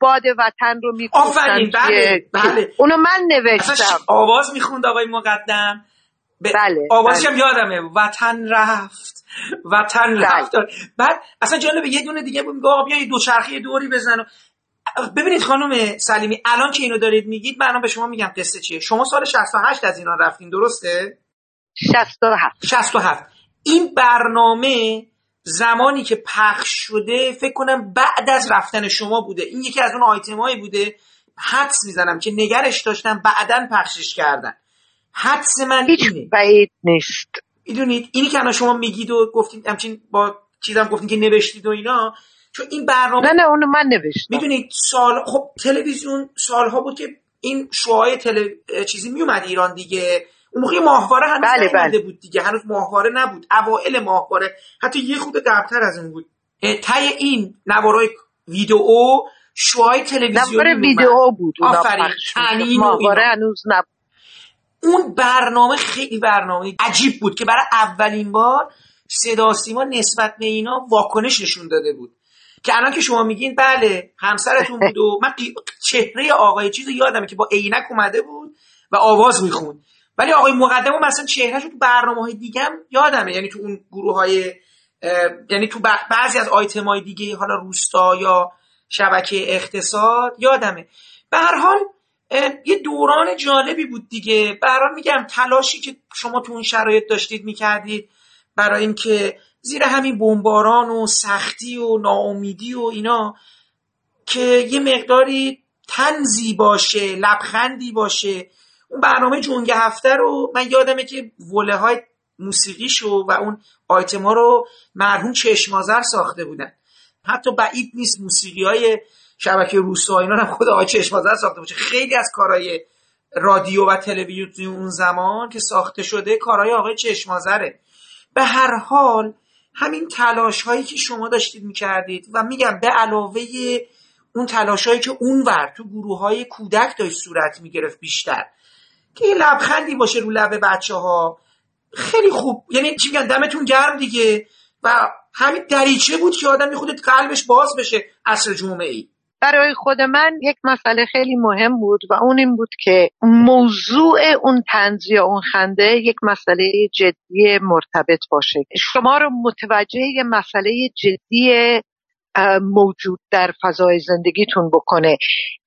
باد وطن رو آفرین بله بله. اونو من نوشتم. آواز می‌خوند آقای مقدم. بله آوازش بله. هم یادمه. وطن رفت. وطن بله. رفت. بعد اصلا جالبه یه دونه دیگه بود میگه بیا یه دوچرخه دوری بزن و- ببینید خانم سلیمی الان که اینو دارید میگید من الان به شما میگم قصه چیه. شما سال 68 از ایران رفتین درسته؟ 67 67 این برنامه زمانی که پخش شده فکر کنم بعد از رفتن شما بوده. این یکی از اون آیتمایی بوده حدس می‌زنم که نگرش داشتن بعدا پخشش کردن. حدس من هیچ اینه. بعید نیست. می‌دونید؟ اینی که الان شما میگید و گفتید همچین با چیزم گفتید که نوشتید و اینا چون این برنامه نه نه اونو من نوشتم. می‌دونید سال خب تلویزیون سالها بود که این شوهای تل... چیزی میومد ایران دیگه. اون موقع ماهواره هنوز بله، بله. بود دیگه. هنوز ماهواره نبود. اوائل ماهواره. حتی یه خود قبلتر از اون بود. ته این نوارای ویدئو شوهای تلویزیونی نوار. ویدئو بود آفرین. ماهواره هنوز نبود. اون برنامه خیلی برنامه عجیب بود که برای اولین بار صدا سیما نسبت به اینا واکنش نشون داده بود. که الان که شما میگین بله همسرتون بود و من چهره آقای چیز یادمه که با عینک اومده بود و آواز می‌خوند ولی آقای مقدم مثلا چهرهش تو برنامه های دیگه هم یادمه. یعنی تو اون گروه های یعنی تو بعضی از آیتم های دیگه حالا روستا یا شبکه اقتصاد یادمه. به هر حال یه دوران جالبی بود دیگه. حال میگم تلاشی که شما تو اون شرایط داشتید می‌کردید برای اینکه زیر همین بمباران و سختی و ناامیدی و اینا که یه مقداری تنزی باشه لبخندی باشه. اون برنامه جنگ هفته رو من یادمه که وله های موسیقیشو و اون آیتم ها رو مرحوم چشمازر ساخته بودن. حتی بعید نیست موسیقی های شبکه روستا اینا هم خود آقای چشمازر ساخته باشه خیلی از کارهای رادیو و تلویزیون اون زمان که ساخته شده کارهای آقای چشمازره به هر حال همین تلاش هایی که شما داشتید می‌کردید و میگم به علاوه اون تلاش هایی که اونور تو گروه های کودک داشت صورت می‌گرفت بیشتر. که یه لبخندی باشه رو لب بچه ها خیلی خوب. یعنی چی میگن؟ دمتون گرم دیگه. و همین دریچه بود که آدم خودت قلبش باز بشه. عصر جمعه ای برای خود من یک مسئله خیلی مهم بود و اون این بود که موضوع اون طنز یا اون خنده یک مسئله جدی مرتبط باشه. شما رو متوجه یه مسئله جدی موجود در فضای زندگیتون بکنه.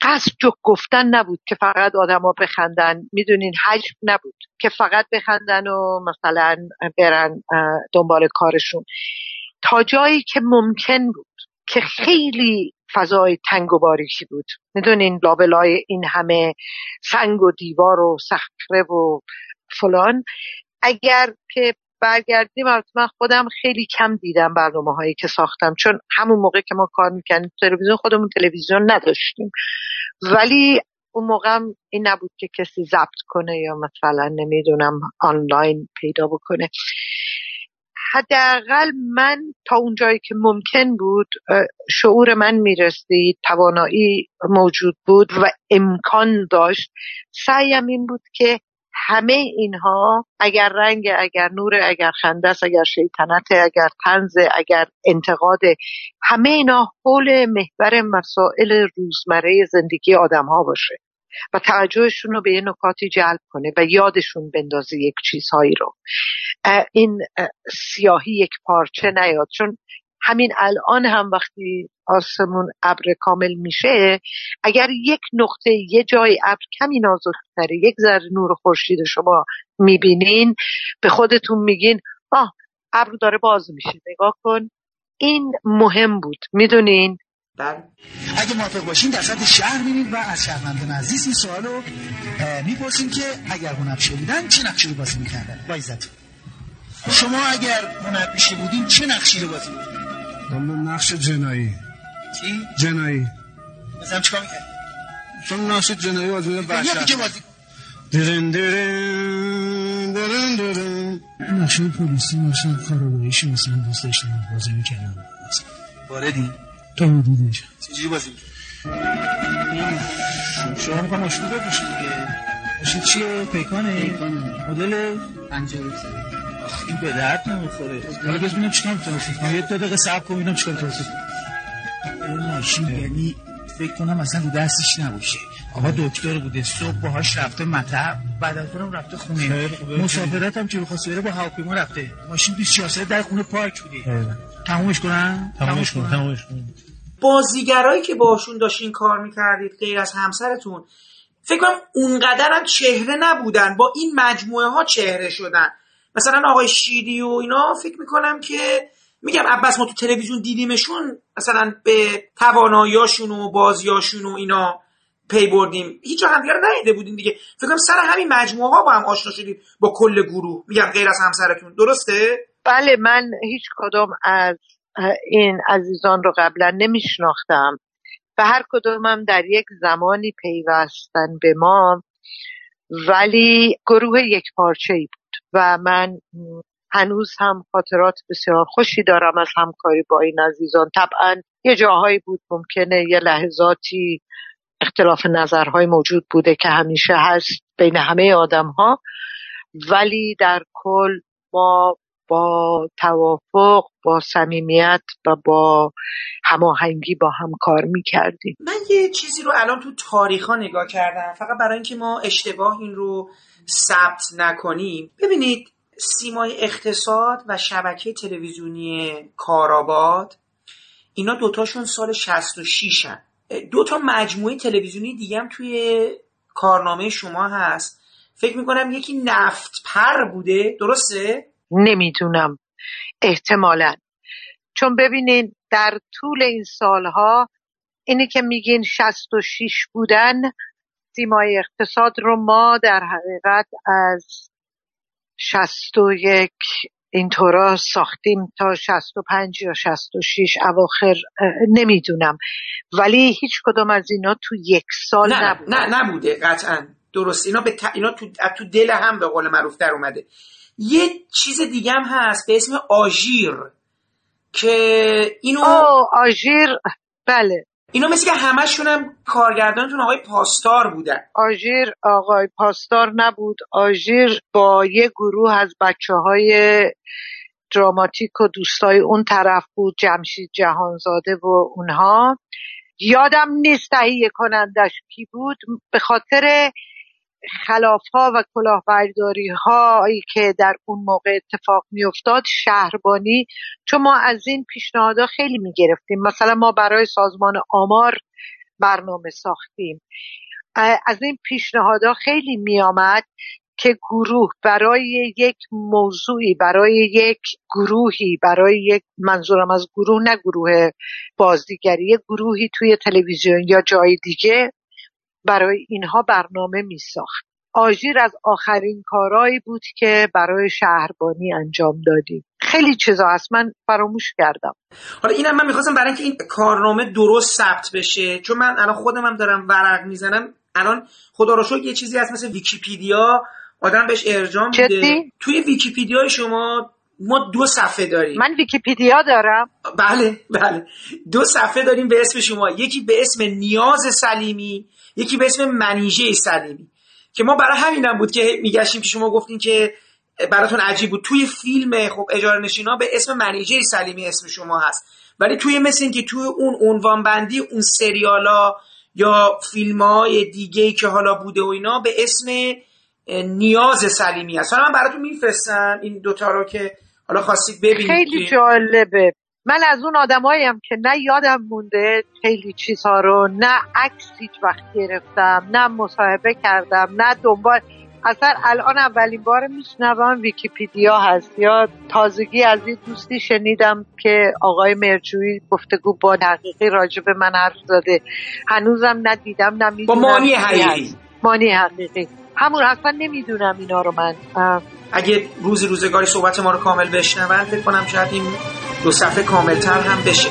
قصد جوک گفتن نبود که فقط آدما بخندن. می‌دونین حجم نبود که فقط بخندن و مثلا برن دنبال کارشون. تا جایی که ممکن بود که خیلی فضای تنگ و باریکی بود. می‌دونین لابلای این همه سنگ و دیوار و صخره و فلان. اگر که برگردیم البته من خودم خیلی کم دیدم برنامه هایی که ساختم چون همون موقع که ما کار می‌کنیم تلویزیون خودمون تلویزیون نداشتیم. ولی اون موقع این نبود که کسی ضبط کنه یا مثلا نمی‌دونم آنلاین پیدا بکنه. حداقل من تا اونجایی که ممکن بود شعور من می‌رسید توانایی موجود بود و امکان داشت. سعیم این بود که همه اینها اگر رنگ اگر نور اگر خنده است اگر شیطنت اگر تنز اگر انتقاد همه اینا حول محور مسائل روزمره زندگی آدم ها باشه. و توجهشون رو به یه نکاتی جلب کنه و یادشون بندازه یک چیزهایی رو. این سیاهی یک پارچه نیاد. چون همین الان هم وقتی آسمون ابر کامل میشه اگر یک نقطه یه جای ابر کمی نازکتره یک ذره نور خورشید شما می‌بینین به خودتون میگین آه ابر داره باز میشه. نگاه کن. این مهم بود. می‌دونین؟ بله. اگه موافق باشین در سطح شهر میریم و از شهروندان عزیز این سوالو می‌پرسیم که اگر هنرپیشه بودن چه نقشی رو بازی می‌کردن؟ با شما اگر هنرپیشه بودین چه نقشی رو بازی می‌کردن من نقش جنایی. چی؟ جنایی. مثلا چیکار می‌کردی؟ چون نقش جنایی بازی می‌کردم بحشت یه بازی. درن درن درن درن. نقش پلیسی مثلا کاراباییشی مثلا دوست داشتم بازی می‌کردم؟ تا حدودش چجوری بازی شما می‌خوام ماشین بپوشید دیگه. ماشین چیه؟ پیکانه؟ مدل؟ پنجاه این به درد نمی‌خوره. حالا بس ببینم چیکار توصیف کنم یه دو دقیقه صبر کن ببینم چیکار توصیف اون ماشین یعنی فکر کنم اصلا رو دستش نباشه. آقا دکتر بوده. صبح باهاش رفته مطب بعد از اونم رفته خونه. مسافرت هم که بخواست بره با هواپیما رفته. ماشین 24 ساعت در خونه پارک بوده. تمومش کنم تمومش کن تمومش کن. بازیگرایی که باشون داشتین کار می‌کردید غیر از همسرتون فکر کنم اونقدر هم چهره نبودن با این مجموعه ها چهره شدن. مثلا آقای شیری و اینا فکر می‌کنم که میگم عباس ما تو تلویزیون دیدیمشون مثلا به تواناییاشون و بازیاشون و اینا پی بردیم. هیچ همدیگه رو ندیده بودیم دیگه. فکر کنم سر همین مجموعه ها با هم آشنا شدیم با کل گروه. میگم غیر از همسرتون. درسته؟ بله من هیچ کدام از این عزیزان رو قبلا نمیشناختم. و هر کدومم در یک زمانی پیوستن به ما ولی گروه یک پارچه ای بود و من هنوز هم خاطرات بسیار خوشی دارم از همکاری با این عزیزان. طبعا یه جاهایی بود ممکنه یه لحظاتی اختلاف نظرهای موجود بوده که همیشه هست بین همه آدم ها ولی در کل ما با توافق با صمیمیت و با هماهنگی با هم کار می‌کردیم من یه چیزی رو الان تو تاریخ ها نگاه کردم فقط برای اینکه ما اشتباه این رو ثبت نکنیم ببینید سیمای اقتصاد و شبکه تلویزیونی کارآباد اینا دوتاشون سال 66 هن. دو تا مجموعه تلویزیونی دیگه هم توی کارنامه شما هست فکر می‌کنم یکی نفت پر بوده درسته؟ نمی‌دونم. احتمالا. چون ببینین در طول این سالها اینی که میگین 66 بودن سیمای اقتصاد رو ما در حقیقت از 61 اینطورا ساختیم تا 65 یا 66 اواخر نمی‌دونم. ولی هیچ کدام از اینا تو یک سال نه نبود نه نبوده قطعا. درست. اینا, به ت... اینا تو... تو دل هم به قول معروف در اومده. یه چیز دیگه هم هست به اسم آژیر که اینو آه آژیر. بله. اینا مثل که همشون هم کارگردانتون آقای پاستار بودن. آژیر آقای پاستار نبود. آژیر با یه گروه از بچه های دراماتیک و دوستای اون طرف بود جمشید جهانزاده و اونها. یادم نیست تهیه کنندش کی بود. به خاطر خلاف ها و کلاهبرداری هایی که در اون موقع اتفاق میافتاد شهربانی. چون ما از این پیشنهادها خیلی می‌گرفتیم. مثلا ما برای سازمان آمار برنامه ساختیم. از این پیشنهادها خیلی میآمد که گروه برای یک موضوعی برای یک گروهی برای یک منظورم از گروه نه گروه بازیگری یک گروهی توی تلویزیون یا جای دیگه برای اینها برنامه می ساخت. آژیر از آخرین کارهایی بود که برای شهربانی انجام دادیم. خیلی چیزا هست. من فراموش کردم. حالا اینم من می‌خواستم برای اینکه این کارنامه درست ثبت بشه چون من الان خودم هم دارم ورق می‌زنم. الان خدا رو شکر یه چیزی هست مثل ویکیپیدیا. آدم بهش ارجاع میده. توی ویکیپیدیا شما ما دو صفحه داریم. من ویکیپیدیا دارم. بله بله. دو صفحه داریم به اسم شما. یکی به اسم نیاز سلیمی. یکی به اسم منیژه سلیمی که ما برای همینم بود که میگشتیم که شما گفتین که براتون عجیب بود. توی فیلم خب اجاره نشینا به اسم منیژه سلیمی اسم شما هست. ولی توی مثل که توی اون عنوان بندی اون سریالا یا فیلم های دیگه که حالا بوده و اینا به اسم نیاز سلیمی هست. حالا من براتون میفرستم این دوتا رو که حالا خواستید ببینید خیلی جالبه. من از اون آدماییم که نه یادم مونده خیلی چیزها رو نه عکس هیچ وقت گرفتم نه مصاحبه کردم نه دنبال. اصلا الان اولین بار میشنوم ویکیپیدیا هست. یا تازگی از این دوستی شنیدم که آقای مرجوی گفتگو با حقیقی راجع به من حرف زده. هنوزم ندیدم نه با مانی حقیقی. مانی حقیقی. همون اصلا نمی‌دونم اینا رو من. اگه روزی روزگاری صحبت ما رو کامل بشنون فکر کنم شاید این دو صفحه کاملتر هم بشه.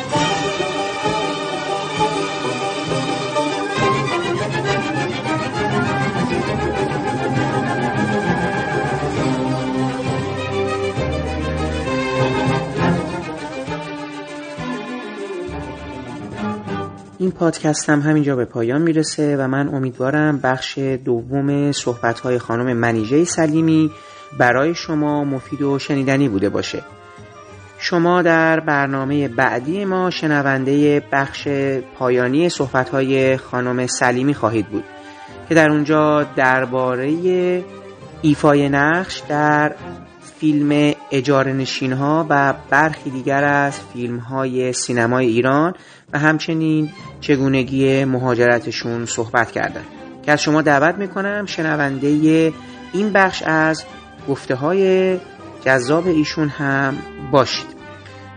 این پادکست هم همینجا به پایان می‌رسه و من امیدوارم بخش دوم صحبت های خانم منیژه سلیمی برای شما مفید و شنیدنی بوده باشه. شما در برنامه بعدی ما شنونده بخش پایانی صحبت های خانم سلیمی خواهید بود که در اونجا درباره ایفای نقش در فیلم اجاره نشین ها و برخی دیگر از فیلم های سینمای ایران و همچنین چگونگی مهاجرتشون صحبت کردن. که از شما دعوت می‌کنم شنونده این بخش از گفته های جذاب ایشون هم باشید.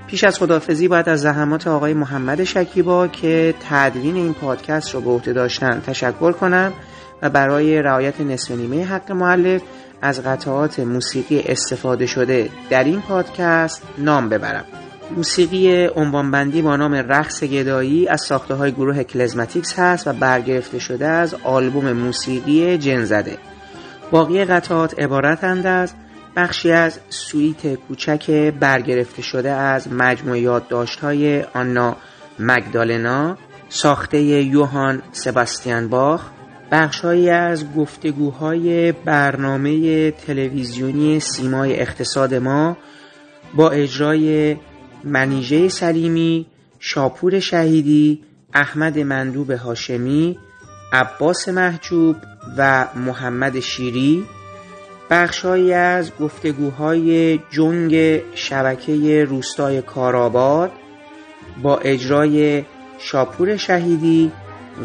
پیش از خدافزی باید از زحمات آقای محمد شکیبا که تدوین این پادکست رو به عهده داشتن تشکر کنم و برای رعایت نصف نیمه حق معلف از قطعات موسیقی استفاده شده در این پادکست نام ببرم. موسیقی عنوانبندی با نام رقص گدایی از ساخته های گروه کلزماتیکس هست و برگرفته شده از آلبوم موسیقی جن زده باقی قطعات عبارتند از بخشی از سویت کوچک برگرفته شده از مجموع یادداشت های آنا مگدالنا ساخته یوهان سباستیان باخ بخشهایی از گفتگوهای برنامه تلویزیونی سیمای اقتصاد ما با اجرای منیژه سلیمی، شاپور شهیدی، احمد مندوب هاشمی، عباس محجوب و محمد شیری بخشهایی از گفتگوهای جنگ شبکه روستای کارآباد با اجرای شاپور شهیدی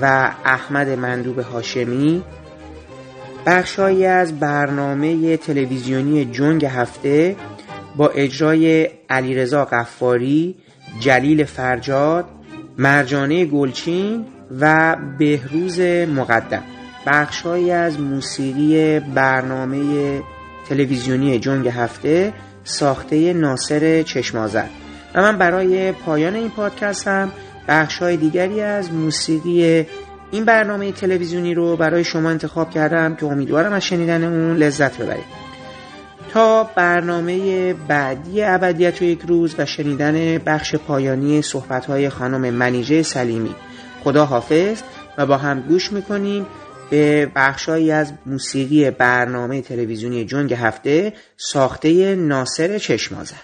و احمد مندوب هاشمی بخشهایی از برنامه تلویزیونی جنگ هفته با اجرای علیرضا قفاری، جلیل فرجاد، مرجانه گلچین و بهروز مقدم. بخشهایی از موسیقی برنامه تلویزیونی جنگ هفته ساخته ناصر چشمازد و من برای پایان این پادکست هم بخش دیگری از موسیقی این برنامه تلویزیونی رو برای شما انتخاب کردم که امیدوارم از شنیدن اون لذت ببرید. تا برنامه بعدی ابدیت و یک روز و شنیدن بخش پایانی صحبت های خانم منیژه سلیمی. خدا حافظ و با هم گوش می‌کنیم. به بخشهایی از موسیقی برنامه تلویزیونی جنگ هفته ساخته ناصر چشمازر